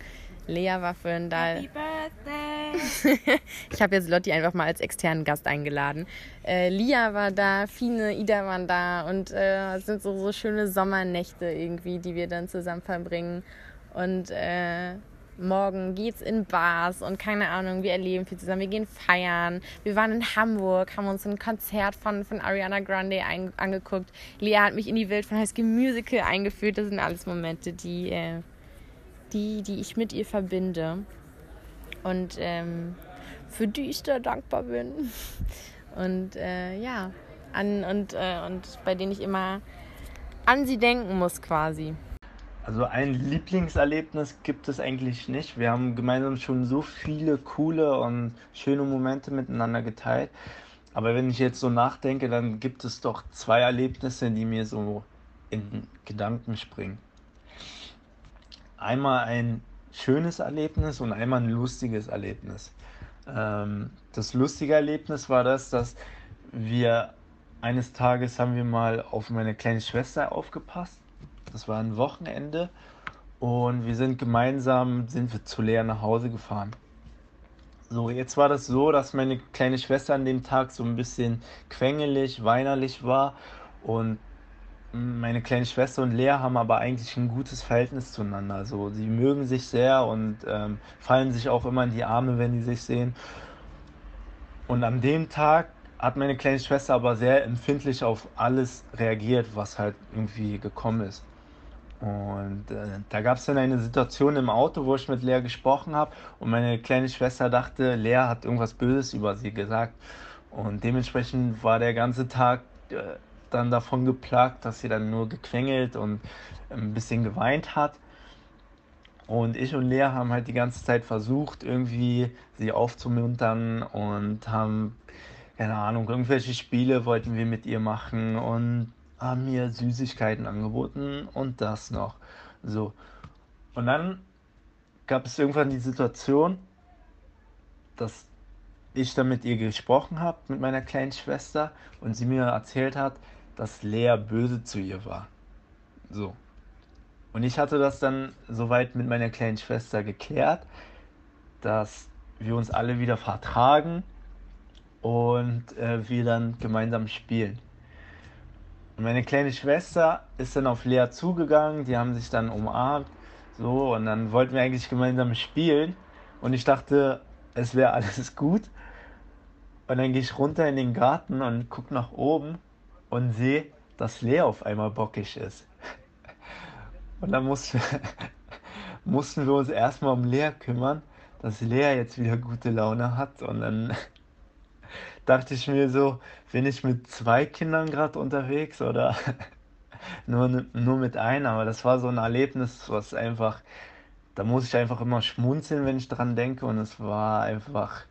Lea war vorhin da. Happy Birthday! ich habe jetzt Lotti einfach mal als externen Gast eingeladen. Äh, Lia war da, Fine, Ida waren da und äh, es sind so, so schöne Sommernächte irgendwie, die wir dann zusammen verbringen. Und äh, morgen geht's in Bars und keine Ahnung, wir erleben viel zusammen. Wir gehen feiern. Wir waren in Hamburg, haben uns ein Konzert von, von Ariana Grande ein, angeguckt. Lea hat mich in die Welt von High School Musical eingeführt. Das sind alles Momente, die, äh, die, die ich mit ihr verbinde. Und ähm, für die ich da dankbar bin. Und äh, ja, an, und, äh, und bei denen ich immer an sie denken muss quasi. Also ein Lieblingserlebnis gibt es eigentlich nicht. Wir haben gemeinsam schon so viele coole und schöne Momente miteinander geteilt. Aber wenn ich jetzt so nachdenke, dann gibt es doch zwei Erlebnisse, die mir so in Gedanken springen. Einmal ein schönes Erlebnis und einmal ein lustiges Erlebnis. Ähm, das lustige Erlebnis war das, dass wir eines Tages haben wir mal auf meine kleine Schwester aufgepasst das war ein Wochenende und wir sind gemeinsam sind wir zu Lea nach Hause gefahren. So, jetzt war das so, dass meine kleine Schwester an dem Tag so ein bisschen quengelig, weinerlich war und meine kleine Schwester und Lea haben aber eigentlich ein gutes Verhältnis zueinander. Also sie mögen sich sehr und ähm, fallen sich auch immer in die Arme, wenn die sich sehen. Und an dem Tag hat meine kleine Schwester aber sehr empfindlich auf alles reagiert, was halt irgendwie gekommen ist. Und äh, da gab es dann eine Situation im Auto, wo ich mit Lea gesprochen habe und meine kleine Schwester dachte, Lea hat irgendwas Böses über sie gesagt. Und dementsprechend war der ganze Tag äh, dann davon geplagt, dass sie dann nur gequengelt und ein bisschen geweint hat. Und ich und Lea haben halt die ganze Zeit versucht, irgendwie sie aufzumuntern und haben, keine Ahnung, irgendwelche Spiele wollten wir mit ihr machen und haben mir Süßigkeiten angeboten und das noch. So. Und dann gab es irgendwann die Situation, dass ich dann mit ihr gesprochen habe, mit meiner kleinen Schwester, und sie mir erzählt hat, dass Lea böse zu ihr war. So. Und ich hatte das dann soweit mit meiner kleinen Schwester geklärt, dass wir uns alle wieder vertragen und äh, wir dann gemeinsam spielen. Und meine kleine Schwester ist dann auf Lea zugegangen, die haben sich dann umarmt, so, und dann wollten wir eigentlich gemeinsam spielen. Und ich dachte, es wäre alles gut. Und dann gehe ich runter in den Garten und gucke nach oben und sehe, dass Lea auf einmal bockig ist. Und dann mussten, mussten wir uns erstmal um Lea kümmern, dass Lea jetzt wieder gute Laune hat. Und dann dachte ich mir so, bin ich mit zwei Kindern gerade unterwegs oder nur, nur mit einem? Aber das war so ein Erlebnis, was einfach da muss ich einfach immer schmunzeln, wenn ich dran denke. Und es war einfach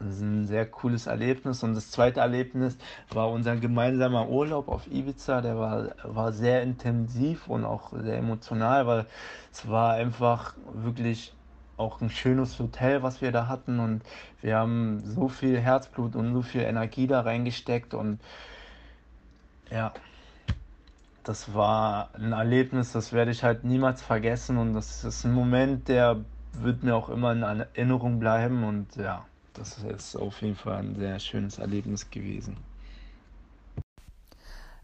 ein sehr cooles Erlebnis. Und das zweite Erlebnis war unser gemeinsamer Urlaub auf Ibiza. Der war, war sehr intensiv und auch sehr emotional, weil es war einfach wirklich auch ein schönes Hotel, was wir da hatten. Und wir haben so viel Herzblut und so viel Energie da reingesteckt. Und ja, das war ein Erlebnis, das werde ich halt niemals vergessen. Und das ist ein Moment, der wird mir auch immer in Erinnerung bleiben. Und ja, das ist auf jeden Fall ein sehr schönes Erlebnis gewesen.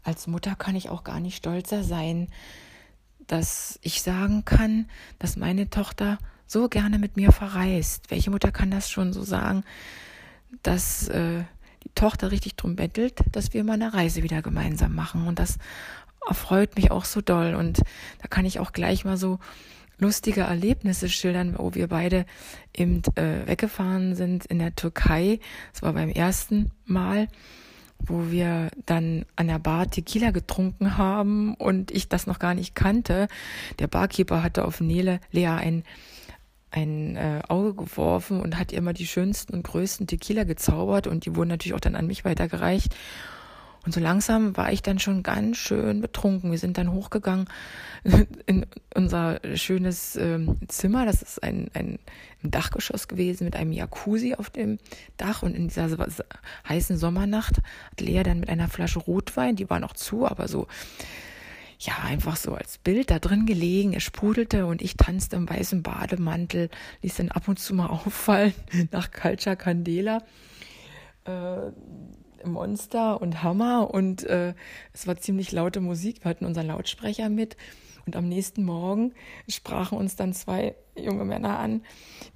Als Mutter kann ich auch gar nicht stolzer sein, dass ich sagen kann, dass meine Tochter so gerne mit mir verreist. Welche Mutter kann das schon so sagen, dass äh, die Tochter richtig drum bettelt, dass wir mal eine Reise wieder gemeinsam machen. Und das erfreut mich auch so doll. Und da kann ich auch gleich mal so lustige Erlebnisse schildern, wo wir beide eben äh, weggefahren sind in der Türkei. Das war beim ersten Mal, wo wir dann an der Bar Tequila getrunken haben und ich das noch gar nicht kannte. Der Barkeeper hatte auf Nele Lea ein ein äh, Auge geworfen und hat ihr immer die schönsten und größten Tequila gezaubert und die wurden natürlich auch dann an mich weitergereicht. Und so langsam war ich dann schon ganz schön betrunken. Wir sind dann hochgegangen in unser schönes ähm, Zimmer. Das ist ein, ein, Dachgeschoss gewesen mit einem Jacuzzi auf dem Dach. Und in dieser heißen Sommernacht hat Lea dann mit einer Flasche Rotwein, die war noch zu, aber so ja, einfach so als Bild da drin gelegen. Er sprudelte und ich tanzte im weißen Bademantel, ließ dann ab und zu mal auffallen nach Culture Candela. Äh, Monster und Hammer und äh, es war ziemlich laute Musik. Wir hatten unseren Lautsprecher mit und am nächsten Morgen sprachen uns dann zwei junge Männer an,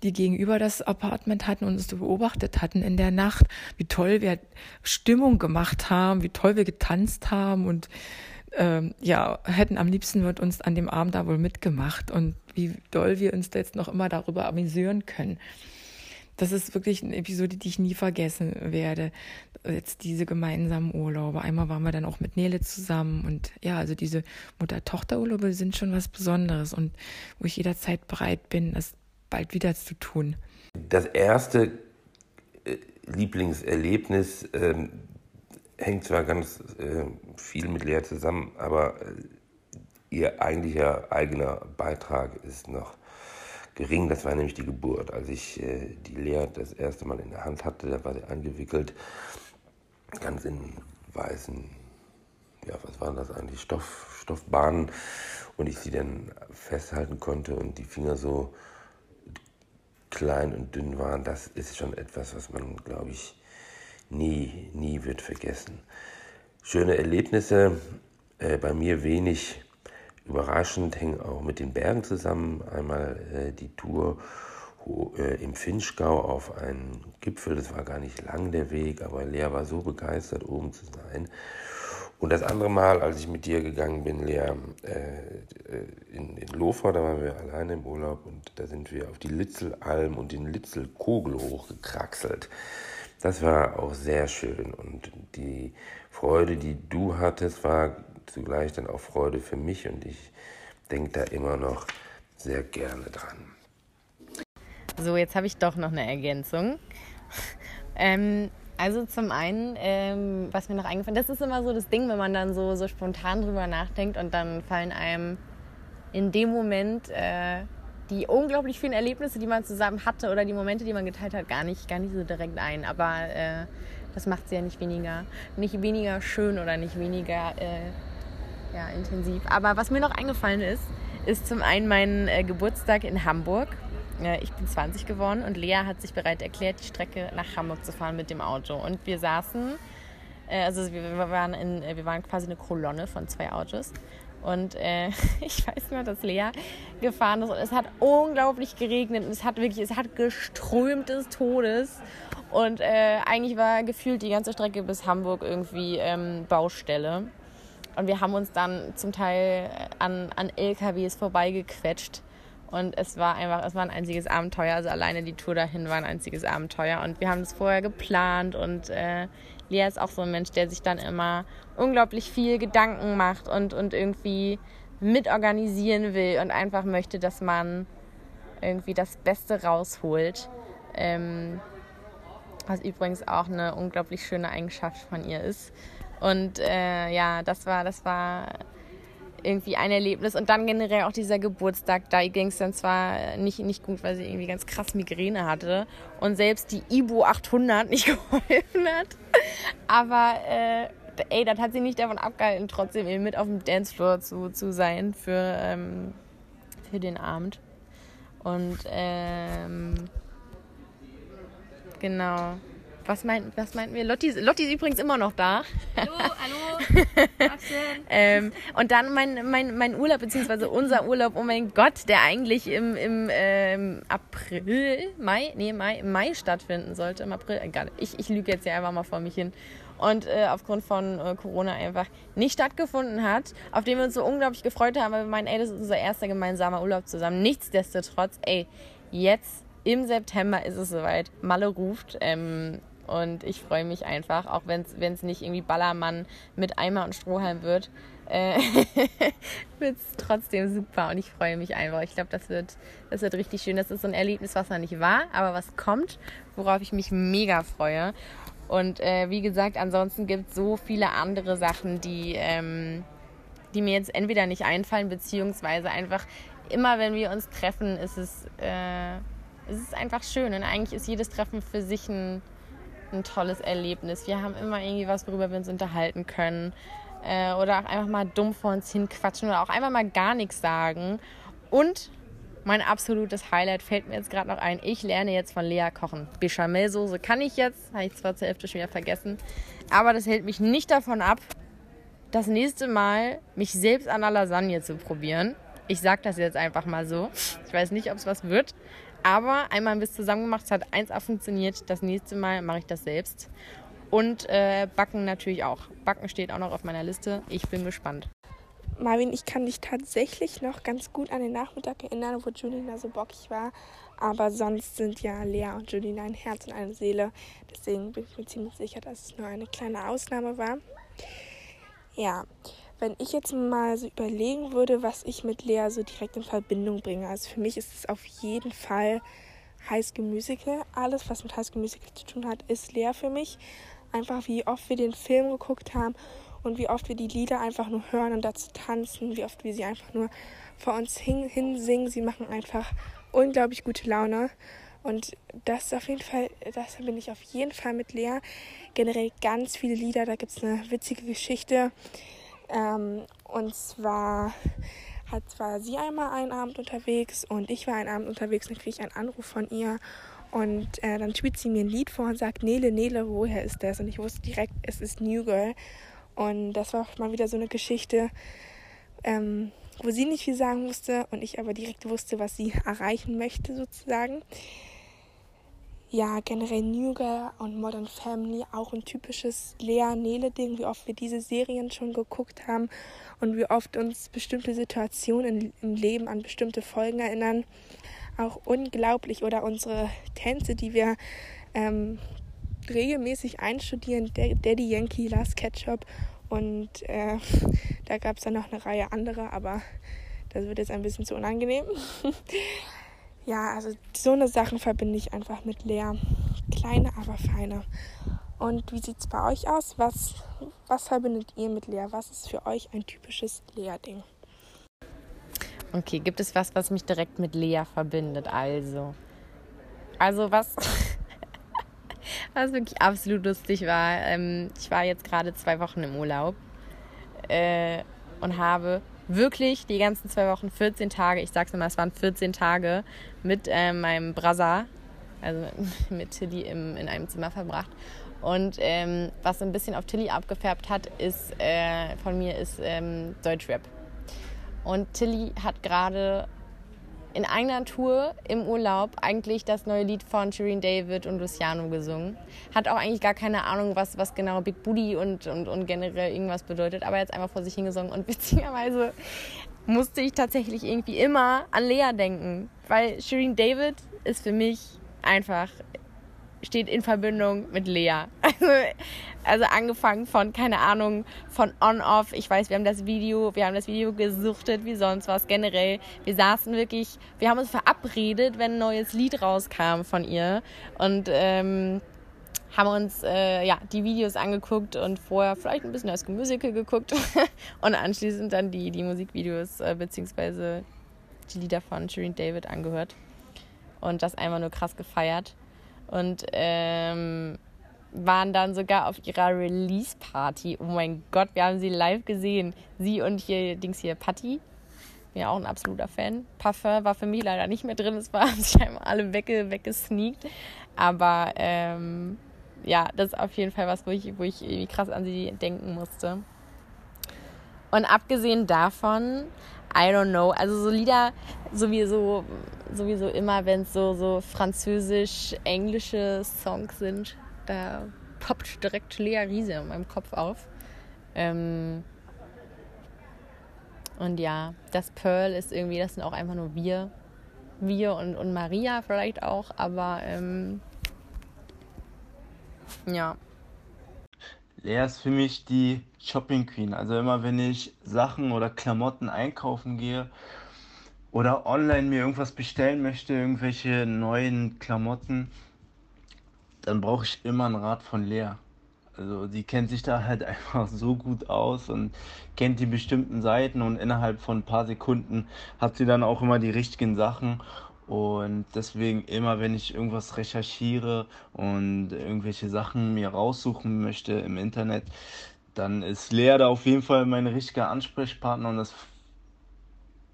die gegenüber das Apartment hatten und uns beobachtet hatten in der Nacht, wie toll wir Stimmung gemacht haben, wie toll wir getanzt haben und ähm, ja, hätten am liebsten mit uns an dem Abend da wohl mitgemacht und wie doll wir uns da jetzt noch immer darüber amüsieren können das ist wirklich eine Episode, die ich nie vergessen werde. Jetzt diese gemeinsamen Urlaube. Einmal waren wir dann auch mit Nele zusammen und ja, also diese Mutter-Tochter-Urlaube sind schon was Besonderes und wo ich jederzeit bereit bin, das bald wieder zu tun. Das erste äh, Lieblingserlebnis ähm, hängt zwar ganz äh, viel mit Lea zusammen, aber äh, ihr eigentlicher eigener Beitrag ist noch gering. Das war nämlich die Geburt. Als ich äh, die Lea das erste Mal in der Hand hatte, da war sie eingewickelt, ganz in weißen, ja, was waren das eigentlich, Stoff, Stoffbahnen und ich sie dann festhalten konnte und die Finger so klein und dünn waren. Das ist schon etwas, was man, glaube ich, nie, nie wird vergessen. Schöne Erlebnisse, äh, bei mir wenig Überraschend hängen auch mit den Bergen zusammen. Einmal äh, die Tour äh, im Finchgau auf einen Gipfel. Das war gar nicht lang der Weg, aber Lea war so begeistert, oben zu sein. Und das andere Mal, als ich mit dir gegangen bin, Lea, äh, in, in Lofer, da waren wir alleine im Urlaub und da sind wir auf die Litzelalm und den Litzelkogel hochgekraxelt. Das war auch sehr schön und die Freude, die du hattest, war zugleich dann auch Freude für mich und ich denke da immer noch sehr gerne dran. So, jetzt habe ich doch noch eine Ergänzung. ähm, also zum einen, ähm, was mir noch eingefallen das ist immer so das Ding, wenn man dann so, so spontan drüber nachdenkt und dann fallen einem in dem Moment äh, die unglaublich vielen Erlebnisse, die man zusammen hatte oder die Momente, die man geteilt hat, gar nicht, gar nicht so direkt ein. Aber äh, das macht sie ja nicht weniger, nicht weniger schön oder nicht weniger äh, ja, intensiv. Aber was mir noch eingefallen ist, ist zum einen mein äh, Geburtstag in Hamburg. Äh, ich bin 20 geworden und Lea hat sich bereit erklärt, die Strecke nach Hamburg zu fahren mit dem Auto. Und wir saßen, äh, also wir, waren in, äh, wir waren quasi eine Kolonne von zwei Autos. Und äh, ich weiß nur, dass Lea gefahren ist und es hat unglaublich geregnet und es hat wirklich, es hat geströmt des Todes. Und äh, eigentlich war gefühlt die ganze Strecke bis Hamburg irgendwie ähm, Baustelle. Und wir haben uns dann zum Teil an, an LKWs vorbeigequetscht. Und es war einfach, es war ein einziges Abenteuer. Also alleine die Tour dahin war ein einziges Abenteuer. Und wir haben das vorher geplant. Und äh, Lea ist auch so ein Mensch, der sich dann immer unglaublich viel Gedanken macht und, und irgendwie mitorganisieren will und einfach möchte, dass man irgendwie das Beste rausholt. Ähm, was übrigens auch eine unglaublich schöne Eigenschaft von ihr ist. Und äh, ja, das war, das war irgendwie ein Erlebnis. Und dann generell auch dieser Geburtstag, da ging es dann zwar nicht, nicht gut, weil sie irgendwie ganz krass Migräne hatte und selbst die Ibu 800 nicht geholfen hat. Aber äh, ey, das hat sie nicht davon abgehalten, trotzdem eben mit auf dem Dancefloor zu, zu sein für, ähm, für den Abend. Und ähm, genau. Was, meint, was meinten wir? Lotti, Lotti ist übrigens immer noch da. Hallo, hallo. ähm, und dann mein, mein, mein Urlaub, beziehungsweise unser Urlaub, oh mein Gott, der eigentlich im, im ähm, April, Mai, nee, Mai, Mai stattfinden sollte. Im April, egal. Ich, ich lüge jetzt hier einfach mal vor mich hin. Und äh, aufgrund von äh, Corona einfach nicht stattgefunden hat, auf den wir uns so unglaublich gefreut haben, weil wir meinen, ey, das ist unser erster gemeinsamer Urlaub zusammen. Nichtsdestotrotz, ey, jetzt im September ist es soweit. Malle ruft. Ähm, und ich freue mich einfach, auch wenn es nicht irgendwie Ballermann mit Eimer und Strohhalm wird, äh, wird es trotzdem super und ich freue mich einfach. Ich glaube, das wird, das wird richtig schön. Das ist so ein Erlebnis, was noch nicht war, aber was kommt, worauf ich mich mega freue. Und äh, wie gesagt, ansonsten gibt es so viele andere Sachen, die, ähm, die mir jetzt entweder nicht einfallen, beziehungsweise einfach immer, wenn wir uns treffen, ist es, äh, ist es einfach schön. Und eigentlich ist jedes Treffen für sich ein ein tolles Erlebnis. Wir haben immer irgendwie was, worüber wir uns unterhalten können. Äh, oder auch einfach mal dumm vor uns hinquatschen oder auch einfach mal gar nichts sagen. Und mein absolutes Highlight fällt mir jetzt gerade noch ein. Ich lerne jetzt von Lea kochen. Bechamelsoße kann ich jetzt. Habe ich zwar zur Hälfte schon wieder vergessen. Aber das hält mich nicht davon ab, das nächste Mal mich selbst an der Lasagne zu probieren. Ich sage das jetzt einfach mal so. Ich weiß nicht, ob es was wird. Aber einmal ein bisschen zusammen gemacht, es hat 1A funktioniert. Das nächste Mal mache ich das selbst. Und äh, Backen natürlich auch. Backen steht auch noch auf meiner Liste. Ich bin gespannt. Marvin, ich kann dich tatsächlich noch ganz gut an den Nachmittag erinnern, wo Julina so bockig war. Aber sonst sind ja Lea und Julina ein Herz und eine Seele. Deswegen bin ich mir ziemlich sicher, dass es nur eine kleine Ausnahme war. Ja, wenn ich jetzt mal so überlegen würde, was ich mit Lea so direkt in Verbindung bringe, also für mich ist es auf jeden Fall High School Musical. Alles, was mit High School Musical zu tun hat, ist Lea für mich. Einfach wie oft wir den Film geguckt haben und wie oft wir die Lieder einfach nur hören und dazu tanzen, wie oft wir sie einfach nur vor uns hin, hinsingen. Sie machen einfach unglaublich gute Laune. Und das ist auf jeden Fall, das bin ich auf jeden Fall mit Lea. Generell ganz viele Lieder, da gibt es eine witzige Geschichte. Ähm, und zwar hat zwar sie einmal einen Abend unterwegs und ich war einen Abend unterwegs und kriege ich einen Anruf von ihr. Und äh, dann spielt sie mir ein Lied vor und sagt, Nele, Nele, woher ist das? Und ich wusste direkt, es ist New Girl. Und das war mal wieder so eine Geschichte, ähm, wo sie nicht viel sagen musste und ich aber direkt wusste, was sie erreichen möchte sozusagen ja, generell New Girl und Modern Family auch ein typisches Lea-Nele-Ding, wie oft wir diese Serien schon geguckt haben und wie oft uns bestimmte Situationen im Leben an bestimmte Folgen erinnern. Auch unglaublich. Oder unsere Tänze, die wir ähm, regelmäßig einstudieren, Daddy Yankee, Last Ketchup und äh, da gab es dann noch eine Reihe anderer, aber das wird jetzt ein bisschen zu unangenehm. ja, also so eine Sachen verbinde ich einfach mit Lea. Kleine, aber feine. Und wie sieht es bei euch aus? Was, was verbindet ihr mit Lea? Was ist für euch ein typisches Lea-Ding? Okay, gibt es was, was mich direkt mit Lea verbindet? Also, also was, was wirklich absolut lustig war. Ähm, ich war jetzt gerade zwei Wochen im Urlaub äh, und habe wirklich die ganzen zwei Wochen, 14 Tage, ich sag's mal, es waren 14 Tage mit äh, meinem Brother, also mit Tilly im, in einem Zimmer verbracht. Und ähm, was ein bisschen auf Tilly abgefärbt hat, ist äh, von mir ist ähm, Deutschrap. Und Tilly hat gerade in einer Tour im Urlaub eigentlich das neue Lied von Shireen David und Luciano gesungen. Hat auch eigentlich gar keine Ahnung, was, was genau Big Booty und, und, und generell irgendwas bedeutet, aber jetzt einfach vor sich hingesungen. Und witzigerweise musste ich tatsächlich irgendwie immer an Lea denken, weil Shireen David ist für mich einfach steht in Verbindung mit Lea. Also, also angefangen von, keine Ahnung, von on-off. Ich weiß, wir haben das Video, wir haben das Video gesuchtet wie sonst was. Generell, wir saßen wirklich, wir haben uns verabredet, wenn ein neues Lied rauskam von ihr. Und ähm, haben uns äh, ja, die Videos angeguckt und vorher vielleicht ein bisschen das Musical geguckt und anschließend dann die, die Musikvideos äh, beziehungsweise die Lieder von Shireen David angehört und das einfach nur krass gefeiert und ähm, waren dann sogar auf ihrer Release-Party. Oh mein Gott, wir haben sie live gesehen. Sie und hier, Dings hier, Patty. Bin ja auch ein absoluter Fan. Parfum war für mich leider nicht mehr drin. Es waren sich einmal alle wegge weggesneakt. Aber ähm, ja, das ist auf jeden Fall was, wo ich, wo ich irgendwie krass an sie denken musste. Und abgesehen davon, I don't know, also so Lieder sowieso, sowieso immer, wenn es so, so französisch-englische Songs sind, da poppt direkt Lea Riese in meinem Kopf auf. Ähm und ja, das Pearl ist irgendwie, das sind auch einfach nur wir. Wir und, und Maria vielleicht auch, aber ähm ja. Lea ist für mich die Shopping Queen. Also immer wenn ich Sachen oder Klamotten einkaufen gehe oder online mir irgendwas bestellen möchte, irgendwelche neuen Klamotten, dann brauche ich immer einen Rat von Lea. Also die kennt sich da halt einfach so gut aus und kennt die bestimmten Seiten und innerhalb von ein paar Sekunden hat sie dann auch immer die richtigen Sachen und deswegen immer, wenn ich irgendwas recherchiere und irgendwelche Sachen mir raussuchen möchte im Internet, dann ist Lea da auf jeden Fall mein richtiger Ansprechpartner und das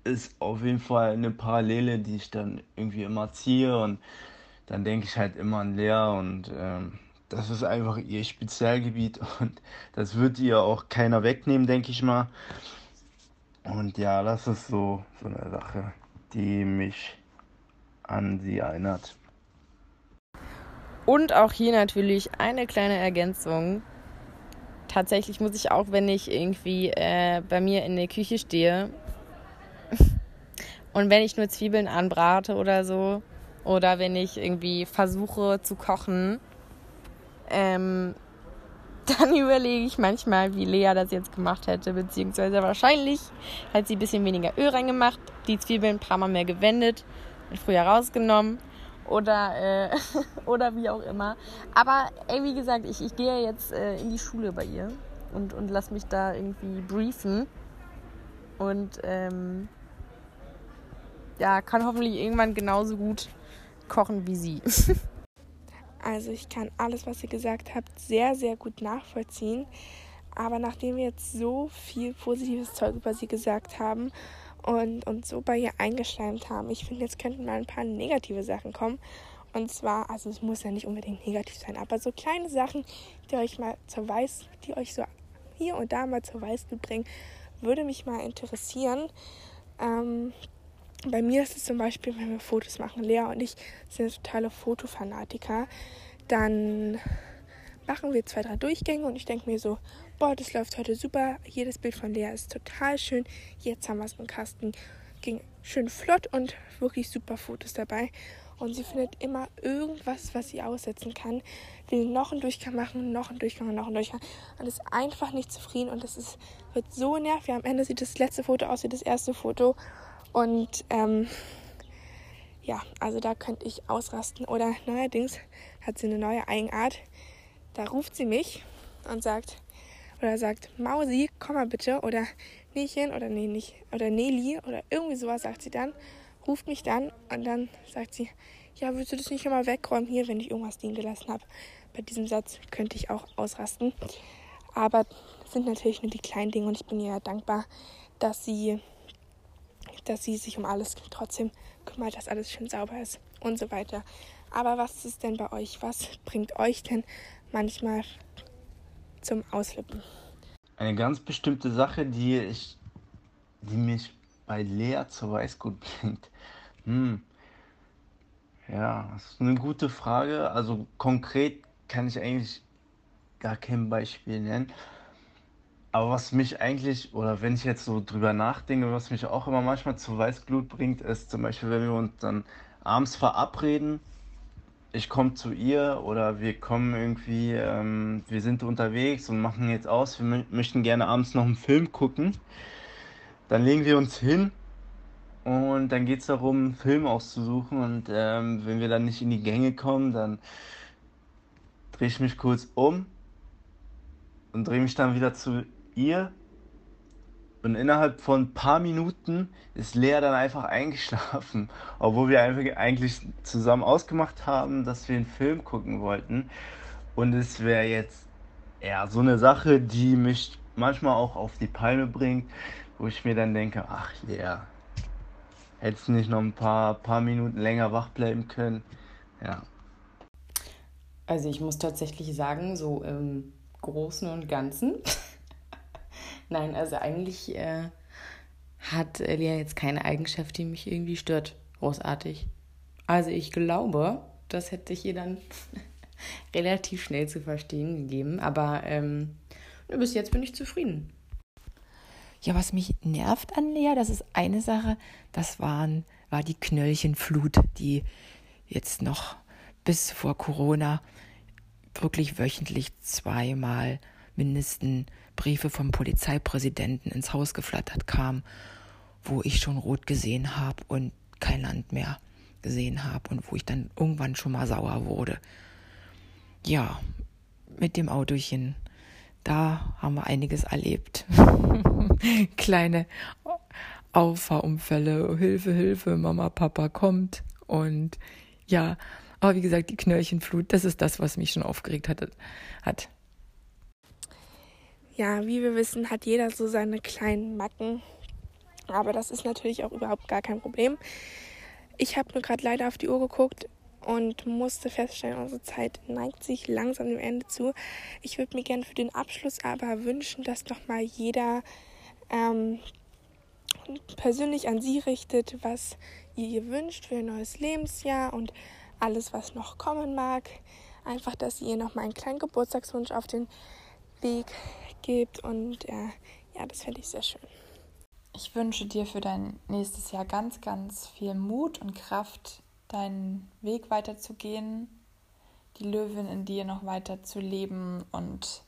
ist auf jeden Fall eine Parallele, die ich dann irgendwie immer ziehe und dann denke ich halt immer an Lea und ähm, das ist einfach ihr Spezialgebiet und das wird ihr auch keiner wegnehmen, denke ich mal. Und ja, das ist so, so eine Sache, die mich an sie erinnert. Und auch hier natürlich eine kleine Ergänzung. Tatsächlich muss ich auch, wenn ich irgendwie äh, bei mir in der Küche stehe und wenn ich nur Zwiebeln anbrate oder so, oder wenn ich irgendwie versuche zu kochen, ähm, dann überlege ich manchmal, wie Lea das jetzt gemacht hätte, beziehungsweise wahrscheinlich hat sie ein bisschen weniger Öl reingemacht, die Zwiebeln ein paar Mal mehr gewendet früher rausgenommen oder, äh, oder wie auch immer. Aber ey, wie gesagt, ich, ich gehe jetzt äh, in die Schule bei ihr und, und lass mich da irgendwie briefen. Und ähm, ja, kann hoffentlich irgendwann genauso gut kochen wie sie. also ich kann alles, was ihr gesagt habt, sehr, sehr gut nachvollziehen. Aber nachdem wir jetzt so viel positives Zeug über sie gesagt haben und, und so bei ihr eingeschleimt haben. Ich finde, jetzt könnten mal ein paar negative Sachen kommen. Und zwar, also es muss ja nicht unbedingt negativ sein, aber so kleine Sachen, die euch mal zur Weiß, die euch so hier und da mal zur Weißglut bringen, würde mich mal interessieren. Ähm, bei mir ist es zum Beispiel, wenn wir Fotos machen, Lea und ich sind totale Fotofanatiker, dann machen wir zwei, drei Durchgänge und ich denke mir so, boah, das läuft heute super. Jedes Bild von Lea ist total schön. Jetzt haben wir es im Kasten. Ging schön flott und wirklich super Fotos dabei. Und sie findet immer irgendwas, was sie aussetzen kann. Will noch einen Durchgang machen, noch einen Durchgang noch einen Durchgang. Und ist einfach nicht zufrieden. Und das ist, wird so nervig. Am Ende sieht das letzte Foto aus wie das erste Foto. Und ähm, ja, also da könnte ich ausrasten. Oder neuerdings hat sie eine neue Eigenart. Da ruft sie mich und sagt, oder sagt, Mausi, komm mal bitte, oder Nächen, oder nee, nicht, oder Nelly, oder irgendwie sowas sagt sie dann, ruft mich dann und dann sagt sie, ja, willst du das nicht immer wegräumen hier, wenn ich irgendwas liegen gelassen habe? Bei diesem Satz könnte ich auch ausrasten. Aber das sind natürlich nur die kleinen Dinge und ich bin ihr ja dankbar, dass sie, dass sie sich um alles trotzdem kümmert, dass alles schön sauber ist und so weiter. Aber was ist denn bei euch? Was bringt euch denn manchmal zum Ausflippen. Eine ganz bestimmte Sache, die ich, die mich bei Lea zur Weißgut bringt. Hm. Ja, das ist eine gute Frage. Also konkret kann ich eigentlich gar kein Beispiel nennen. Aber was mich eigentlich, oder wenn ich jetzt so drüber nachdenke, was mich auch immer manchmal zu Weißglut bringt, ist zum Beispiel, wenn wir uns dann abends verabreden ich komme zu ihr oder wir kommen irgendwie, ähm, wir sind unterwegs und machen jetzt aus, wir möchten gerne abends noch einen Film gucken. Dann legen wir uns hin und dann geht es darum, einen Film auszusuchen. Und ähm, wenn wir dann nicht in die Gänge kommen, dann drehe ich mich kurz um und drehe mich dann wieder zu ihr. Und innerhalb von ein paar Minuten ist Lea dann einfach eingeschlafen, obwohl wir einfach eigentlich zusammen ausgemacht haben, dass wir einen Film gucken wollten. Und es wäre jetzt ja so eine Sache, die mich manchmal auch auf die Palme bringt, wo ich mir dann denke, ach yeah, hättest du nicht noch ein paar, paar Minuten länger wach bleiben können. Ja. Also ich muss tatsächlich sagen, so im Großen und Ganzen. Nein, also eigentlich äh, hat Elia jetzt keine Eigenschaft, die mich irgendwie stört. Großartig. Also ich glaube, das hätte ich ihr dann relativ schnell zu verstehen gegeben. Aber ähm, bis jetzt bin ich zufrieden. Ja, was mich nervt an Lea, das ist eine Sache, das waren, war die Knöllchenflut, die jetzt noch bis vor Corona wirklich wöchentlich zweimal mindestens Briefe vom Polizeipräsidenten ins Haus geflattert kam, wo ich schon rot gesehen habe und kein Land mehr gesehen habe und wo ich dann irgendwann schon mal sauer wurde. Ja, mit dem Autochen da haben wir einiges erlebt. Kleine Auffahrunfälle, Hilfe, Hilfe, Mama, Papa kommt. Und ja, aber wie gesagt, die Knöllchenflut, das ist das, was mich schon aufgeregt hat. hat. Ja, wie wir wissen, hat jeder so seine kleinen Macken. Aber das ist natürlich auch überhaupt gar kein Problem. Ich habe nur gerade leider auf die Uhr geguckt und musste feststellen, unsere Zeit neigt sich langsam dem Ende zu. Ich würde mir gerne für den Abschluss aber wünschen, dass nochmal jeder ähm, persönlich an Sie richtet, was ihr ihr wünscht für ein neues Lebensjahr und alles, was noch kommen mag. Einfach, dass ihr nochmal einen kleinen Geburtstagswunsch auf den Weg gibt und äh, ja, das fände ich sehr schön. Ich wünsche dir für dein nächstes Jahr ganz, ganz viel Mut und Kraft, deinen Weg weiterzugehen, die Löwin in dir noch weiter zu leben und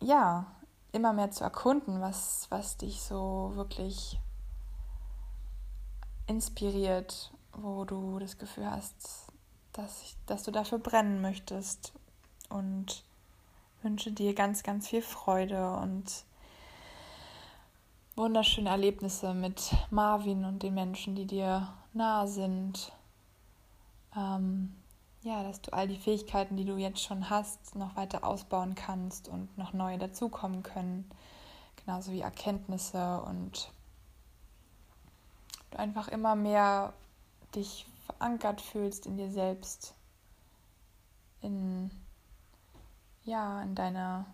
ja, immer mehr zu erkunden, was, was dich so wirklich inspiriert, wo du das Gefühl hast, dass, ich, dass du dafür brennen möchtest und wünsche dir ganz, ganz viel Freude und wunderschöne Erlebnisse mit Marvin und den Menschen, die dir nah sind. Ähm, ja, dass du all die Fähigkeiten, die du jetzt schon hast, noch weiter ausbauen kannst und noch neue dazukommen können. Genauso wie Erkenntnisse und du einfach immer mehr dich verankert fühlst in dir selbst, in ja, in deiner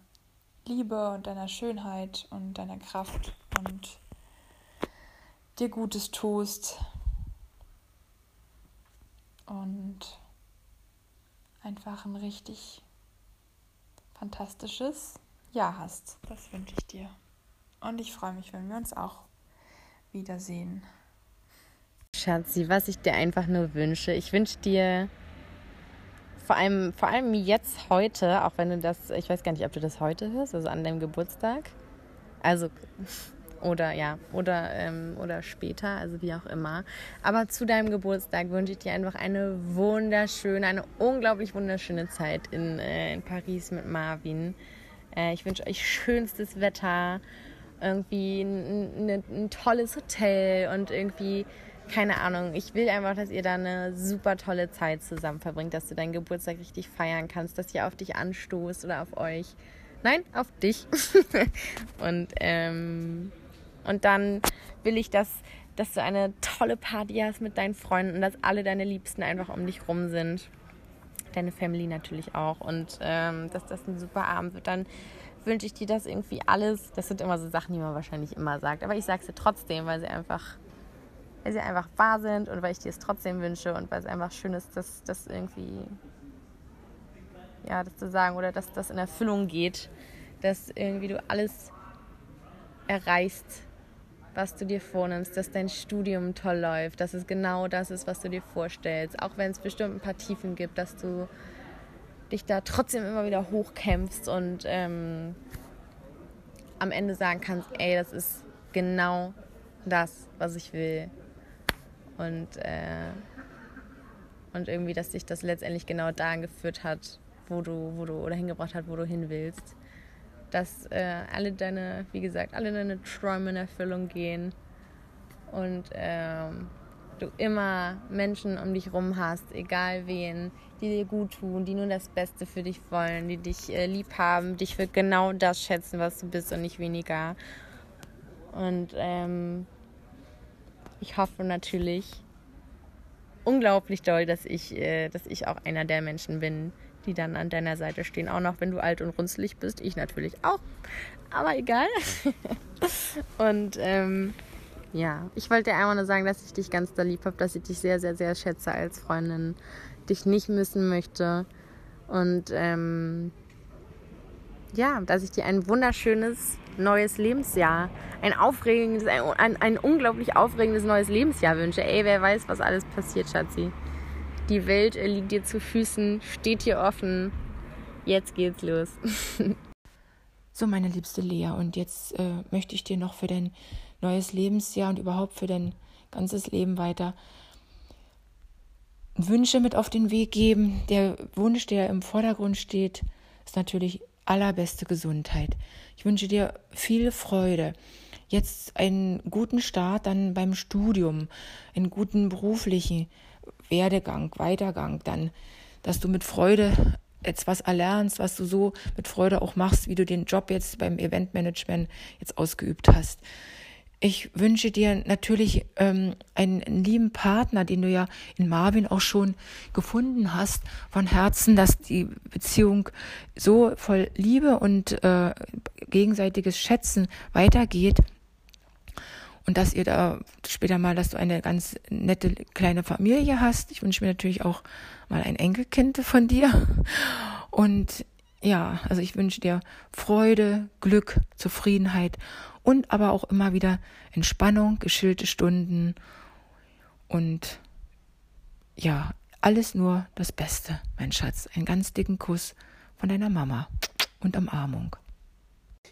Liebe und deiner Schönheit und deiner Kraft und dir Gutes tust und einfach ein richtig fantastisches Jahr hast. Das wünsche ich dir. Und ich freue mich, wenn wir uns auch wiedersehen. Schatzi, was ich dir einfach nur wünsche, ich wünsche dir vor allem, vor allem jetzt heute, auch wenn du das, ich weiß gar nicht, ob du das heute hörst, also an deinem Geburtstag. Also oder ja, oder, ähm, oder später, also wie auch immer. Aber zu deinem Geburtstag wünsche ich dir einfach eine wunderschöne, eine unglaublich wunderschöne Zeit in, äh, in Paris mit Marvin. Äh, ich wünsche euch schönstes Wetter, irgendwie ein, ein, ein tolles Hotel und irgendwie keine Ahnung, ich will einfach, dass ihr da eine super tolle Zeit zusammen verbringt, dass du deinen Geburtstag richtig feiern kannst, dass ihr auf dich anstoßt oder auf euch. Nein, auf dich. und, ähm, und dann will ich, dass, dass du eine tolle Party hast mit deinen Freunden, dass alle deine Liebsten einfach um dich rum sind. Deine Family natürlich auch. Und ähm, dass das ein super Abend wird. Dann wünsche ich dir das irgendwie alles. Das sind immer so Sachen, die man wahrscheinlich immer sagt. Aber ich sage sie trotzdem, weil sie einfach weil sie einfach wahr sind und weil ich dir es trotzdem wünsche und weil es einfach schön ist, dass das irgendwie, ja, das zu sagen oder dass das in Erfüllung geht, dass irgendwie du alles erreichst, was du dir vornimmst, dass dein Studium toll läuft, dass es genau das ist, was du dir vorstellst, auch wenn es bestimmt ein paar Tiefen gibt, dass du dich da trotzdem immer wieder hochkämpfst und ähm, am Ende sagen kannst, ey, das ist genau das, was ich will. Und, äh, und irgendwie, dass dich das letztendlich genau dahin geführt hat, wo du, wo du oder hingebracht hat, wo du hin willst. Dass äh, alle deine, wie gesagt, alle deine Träume in Erfüllung gehen und ähm, du immer Menschen um dich rum hast, egal wen, die dir gut tun, die nur das Beste für dich wollen, die dich äh, lieb haben, dich für genau das schätzen, was du bist und nicht weniger. Und ähm, ich hoffe natürlich unglaublich doll, dass ich, äh, dass ich auch einer der Menschen bin, die dann an deiner Seite stehen. Auch noch, wenn du alt und runzlig bist. Ich natürlich auch. Aber egal. und ähm, ja, ich wollte dir einmal nur sagen, dass ich dich ganz da lieb habe, dass ich dich sehr, sehr, sehr schätze als Freundin, dich nicht missen möchte und ähm, ja, dass ich dir ein wunderschönes neues Lebensjahr, ein aufregendes, ein, ein, unglaublich aufregendes neues Lebensjahr wünsche. Ey, wer weiß, was alles passiert, Schatzi. Die Welt liegt dir zu Füßen, steht hier offen. Jetzt geht's los. so, meine liebste Lea, und jetzt äh, möchte ich dir noch für dein neues Lebensjahr und überhaupt für dein ganzes Leben weiter Wünsche mit auf den Weg geben. Der Wunsch, der im Vordergrund steht, ist natürlich allerbeste Gesundheit. Ich wünsche dir viel Freude. Jetzt einen guten Start dann beim Studium, einen guten beruflichen Werdegang, Weitergang, dann, dass du mit Freude etwas erlernst, was du so mit Freude auch machst, wie du den Job jetzt beim Eventmanagement jetzt ausgeübt hast. Ich wünsche dir natürlich ähm, einen, einen, lieben Partner, den du ja in Marvin auch schon gefunden hast, von Herzen, dass die Beziehung so voll Liebe und äh, gegenseitiges Schätzen weitergeht und dass ihr da später mal, dass du eine ganz nette kleine Familie hast. Ich wünsche mir natürlich auch mal ein Enkelkind von dir und ja, also ich wünsche dir Freude, Glück, Zufriedenheit und aber auch immer wieder Entspannung, geschillte Stunden und ja, alles nur das Beste, mein Schatz. Einen ganz dicken Kuss von deiner Mama und Umarmung.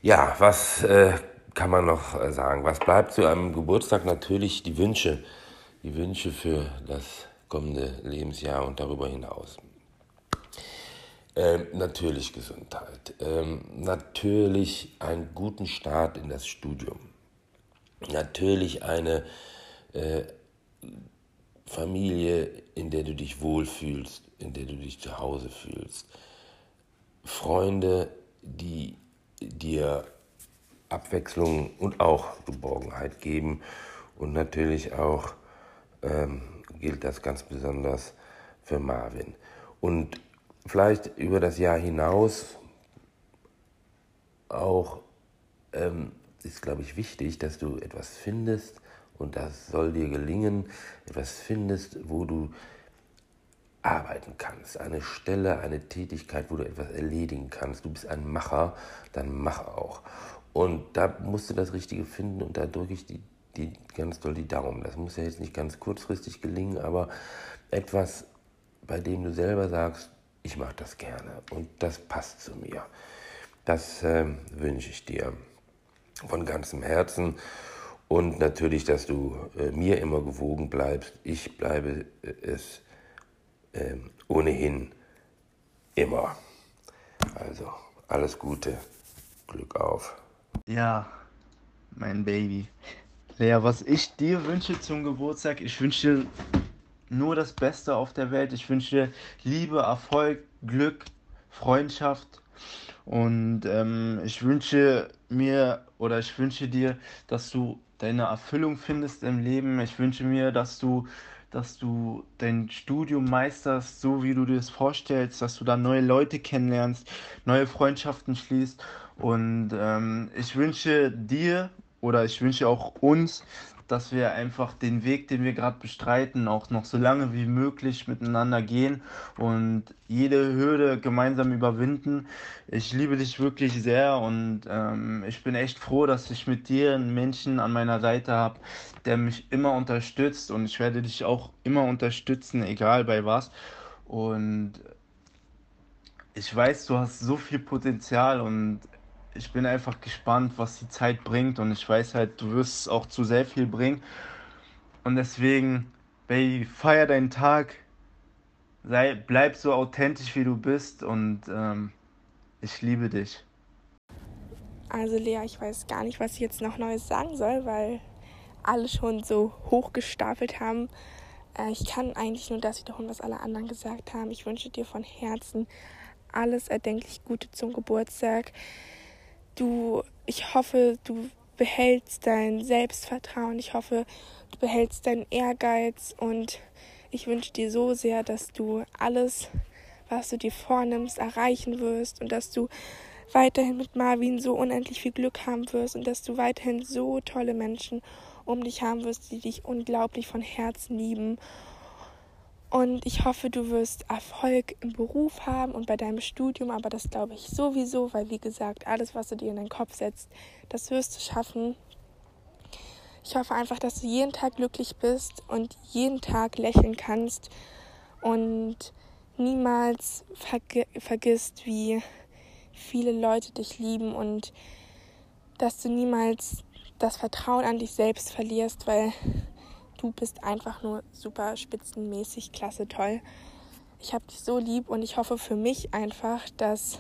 Ja, was äh, kann man noch äh, sagen? Was bleibt zu einem Geburtstag? Natürlich die Wünsche. Die Wünsche für das kommende Lebensjahr und darüber hinaus. Ähm, natürlich Gesundheit. Ähm, natürlich einen guten Start in das Studium. Natürlich eine äh, Familie, in der du dich wohlfühlst, in der du dich zu Hause fühlst. Freunde, die dir Abwechslung und auch Geborgenheit geben. Und natürlich auch ähm, gilt das ganz besonders für Marvin. Und vielleicht über das Jahr hinaus auch ähm, ist, glaube ich, wichtig, dass du etwas findest und das soll dir gelingen, etwas findest, wo du arbeiten kannst, eine Stelle, eine Tätigkeit, wo du etwas erledigen kannst. Du bist ein Macher, dann mach auch. Und da musst du das Richtige finden und da drücke ich die, die ganz doll die Daumen. Das muss ja jetzt nicht ganz kurzfristig gelingen, aber etwas, bei dem du selber sagst, ich mache das gerne und das passt zu mir. Das äh, wünsche ich dir von ganzem Herzen und natürlich, dass du äh, mir immer gewogen bleibst. Ich bleibe äh, es äh, ohnehin immer. Also alles Gute, Glück auf. Ja, mein Baby. Lea, was ich dir wünsche zum Geburtstag, ich wünsche dir nur das Beste auf der Welt. Ich wünsche dir Liebe, Erfolg, Glück, Freundschaft. Und ähm, ich wünsche mir oder ich wünsche dir, dass du deine Erfüllung findest im Leben. Ich wünsche mir, dass du, dass du dein Studium meisterst, so wie du dir es vorstellst, dass du da neue Leute kennenlernst, neue Freundschaften schließt. Und ähm, ich wünsche dir oder ich wünsche auch uns, dass wir einfach den Weg, den wir gerade bestreiten, auch noch so lange wie möglich miteinander gehen und jede Hürde gemeinsam überwinden. Ich liebe dich wirklich sehr und ähm, ich bin echt froh, dass ich mit dir einen Menschen an meiner Seite habe, der mich immer unterstützt und ich werde dich auch immer unterstützen, egal bei was. Und ich weiß, du hast so viel Potenzial und ich bin einfach gespannt, was die Zeit bringt und ich weiß halt, du wirst auch zu sehr viel bringen. Und deswegen, Baby, feier deinen Tag, sei, bleib so authentisch, wie du bist und ähm, ich liebe dich. Also Lea, ich weiß gar nicht, was ich jetzt noch Neues sagen soll, weil alle schon so hochgestapelt haben. Äh, ich kann eigentlich nur das wiederholen, was alle anderen gesagt haben. Ich wünsche dir von Herzen alles erdenklich Gute zum Geburtstag du, ich hoffe, du behältst dein Selbstvertrauen, ich hoffe, du behältst deinen Ehrgeiz. Und ich wünsche dir so sehr, dass du alles, was du dir vornimmst, erreichen wirst. Und dass du weiterhin mit Marvin so unendlich viel Glück haben wirst. Und dass du weiterhin so tolle Menschen um dich haben wirst, die dich unglaublich von Herzen lieben und ich hoffe, du wirst Erfolg im Beruf haben und bei deinem Studium, aber das glaube ich sowieso, weil wie gesagt, alles, was du dir in deinen Kopf setzt, das wirst du schaffen. Ich hoffe einfach, dass du jeden Tag glücklich bist und jeden Tag lächeln kannst und niemals verg vergisst, wie viele Leute dich lieben und dass du niemals das Vertrauen an dich selbst verlierst, weil du bist einfach nur super spitzenmäßig, klasse, toll. Ich habe dich so lieb und ich hoffe für mich einfach, dass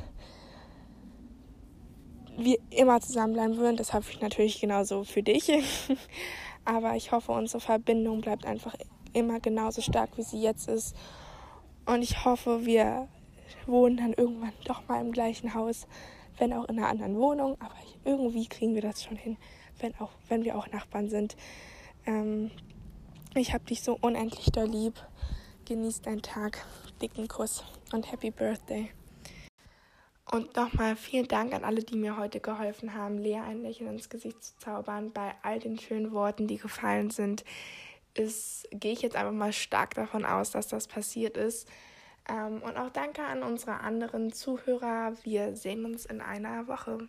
wir immer zusammenbleiben würden. Das hoffe ich natürlich genauso für dich. Aber ich hoffe, unsere Verbindung bleibt einfach immer genauso stark, wie sie jetzt ist. Und ich hoffe, wir wohnen dann irgendwann doch mal im gleichen Haus, wenn auch in einer anderen Wohnung. Aber irgendwie kriegen wir das schon hin, wenn, auch, wenn wir auch Nachbarn sind. Ähm, ich hab dich so unendlich doll lieb. Genieß deinen Tag. Dicken Kuss und Happy Birthday. Und nochmal vielen Dank an alle, die mir heute geholfen haben, Lea ein Lächeln ins Gesicht zu zaubern. Bei all den schönen Worten, die gefallen sind, gehe ich jetzt einfach mal stark davon aus, dass das passiert ist. Ähm, und auch danke an unsere anderen Zuhörer. Wir sehen uns in einer Woche.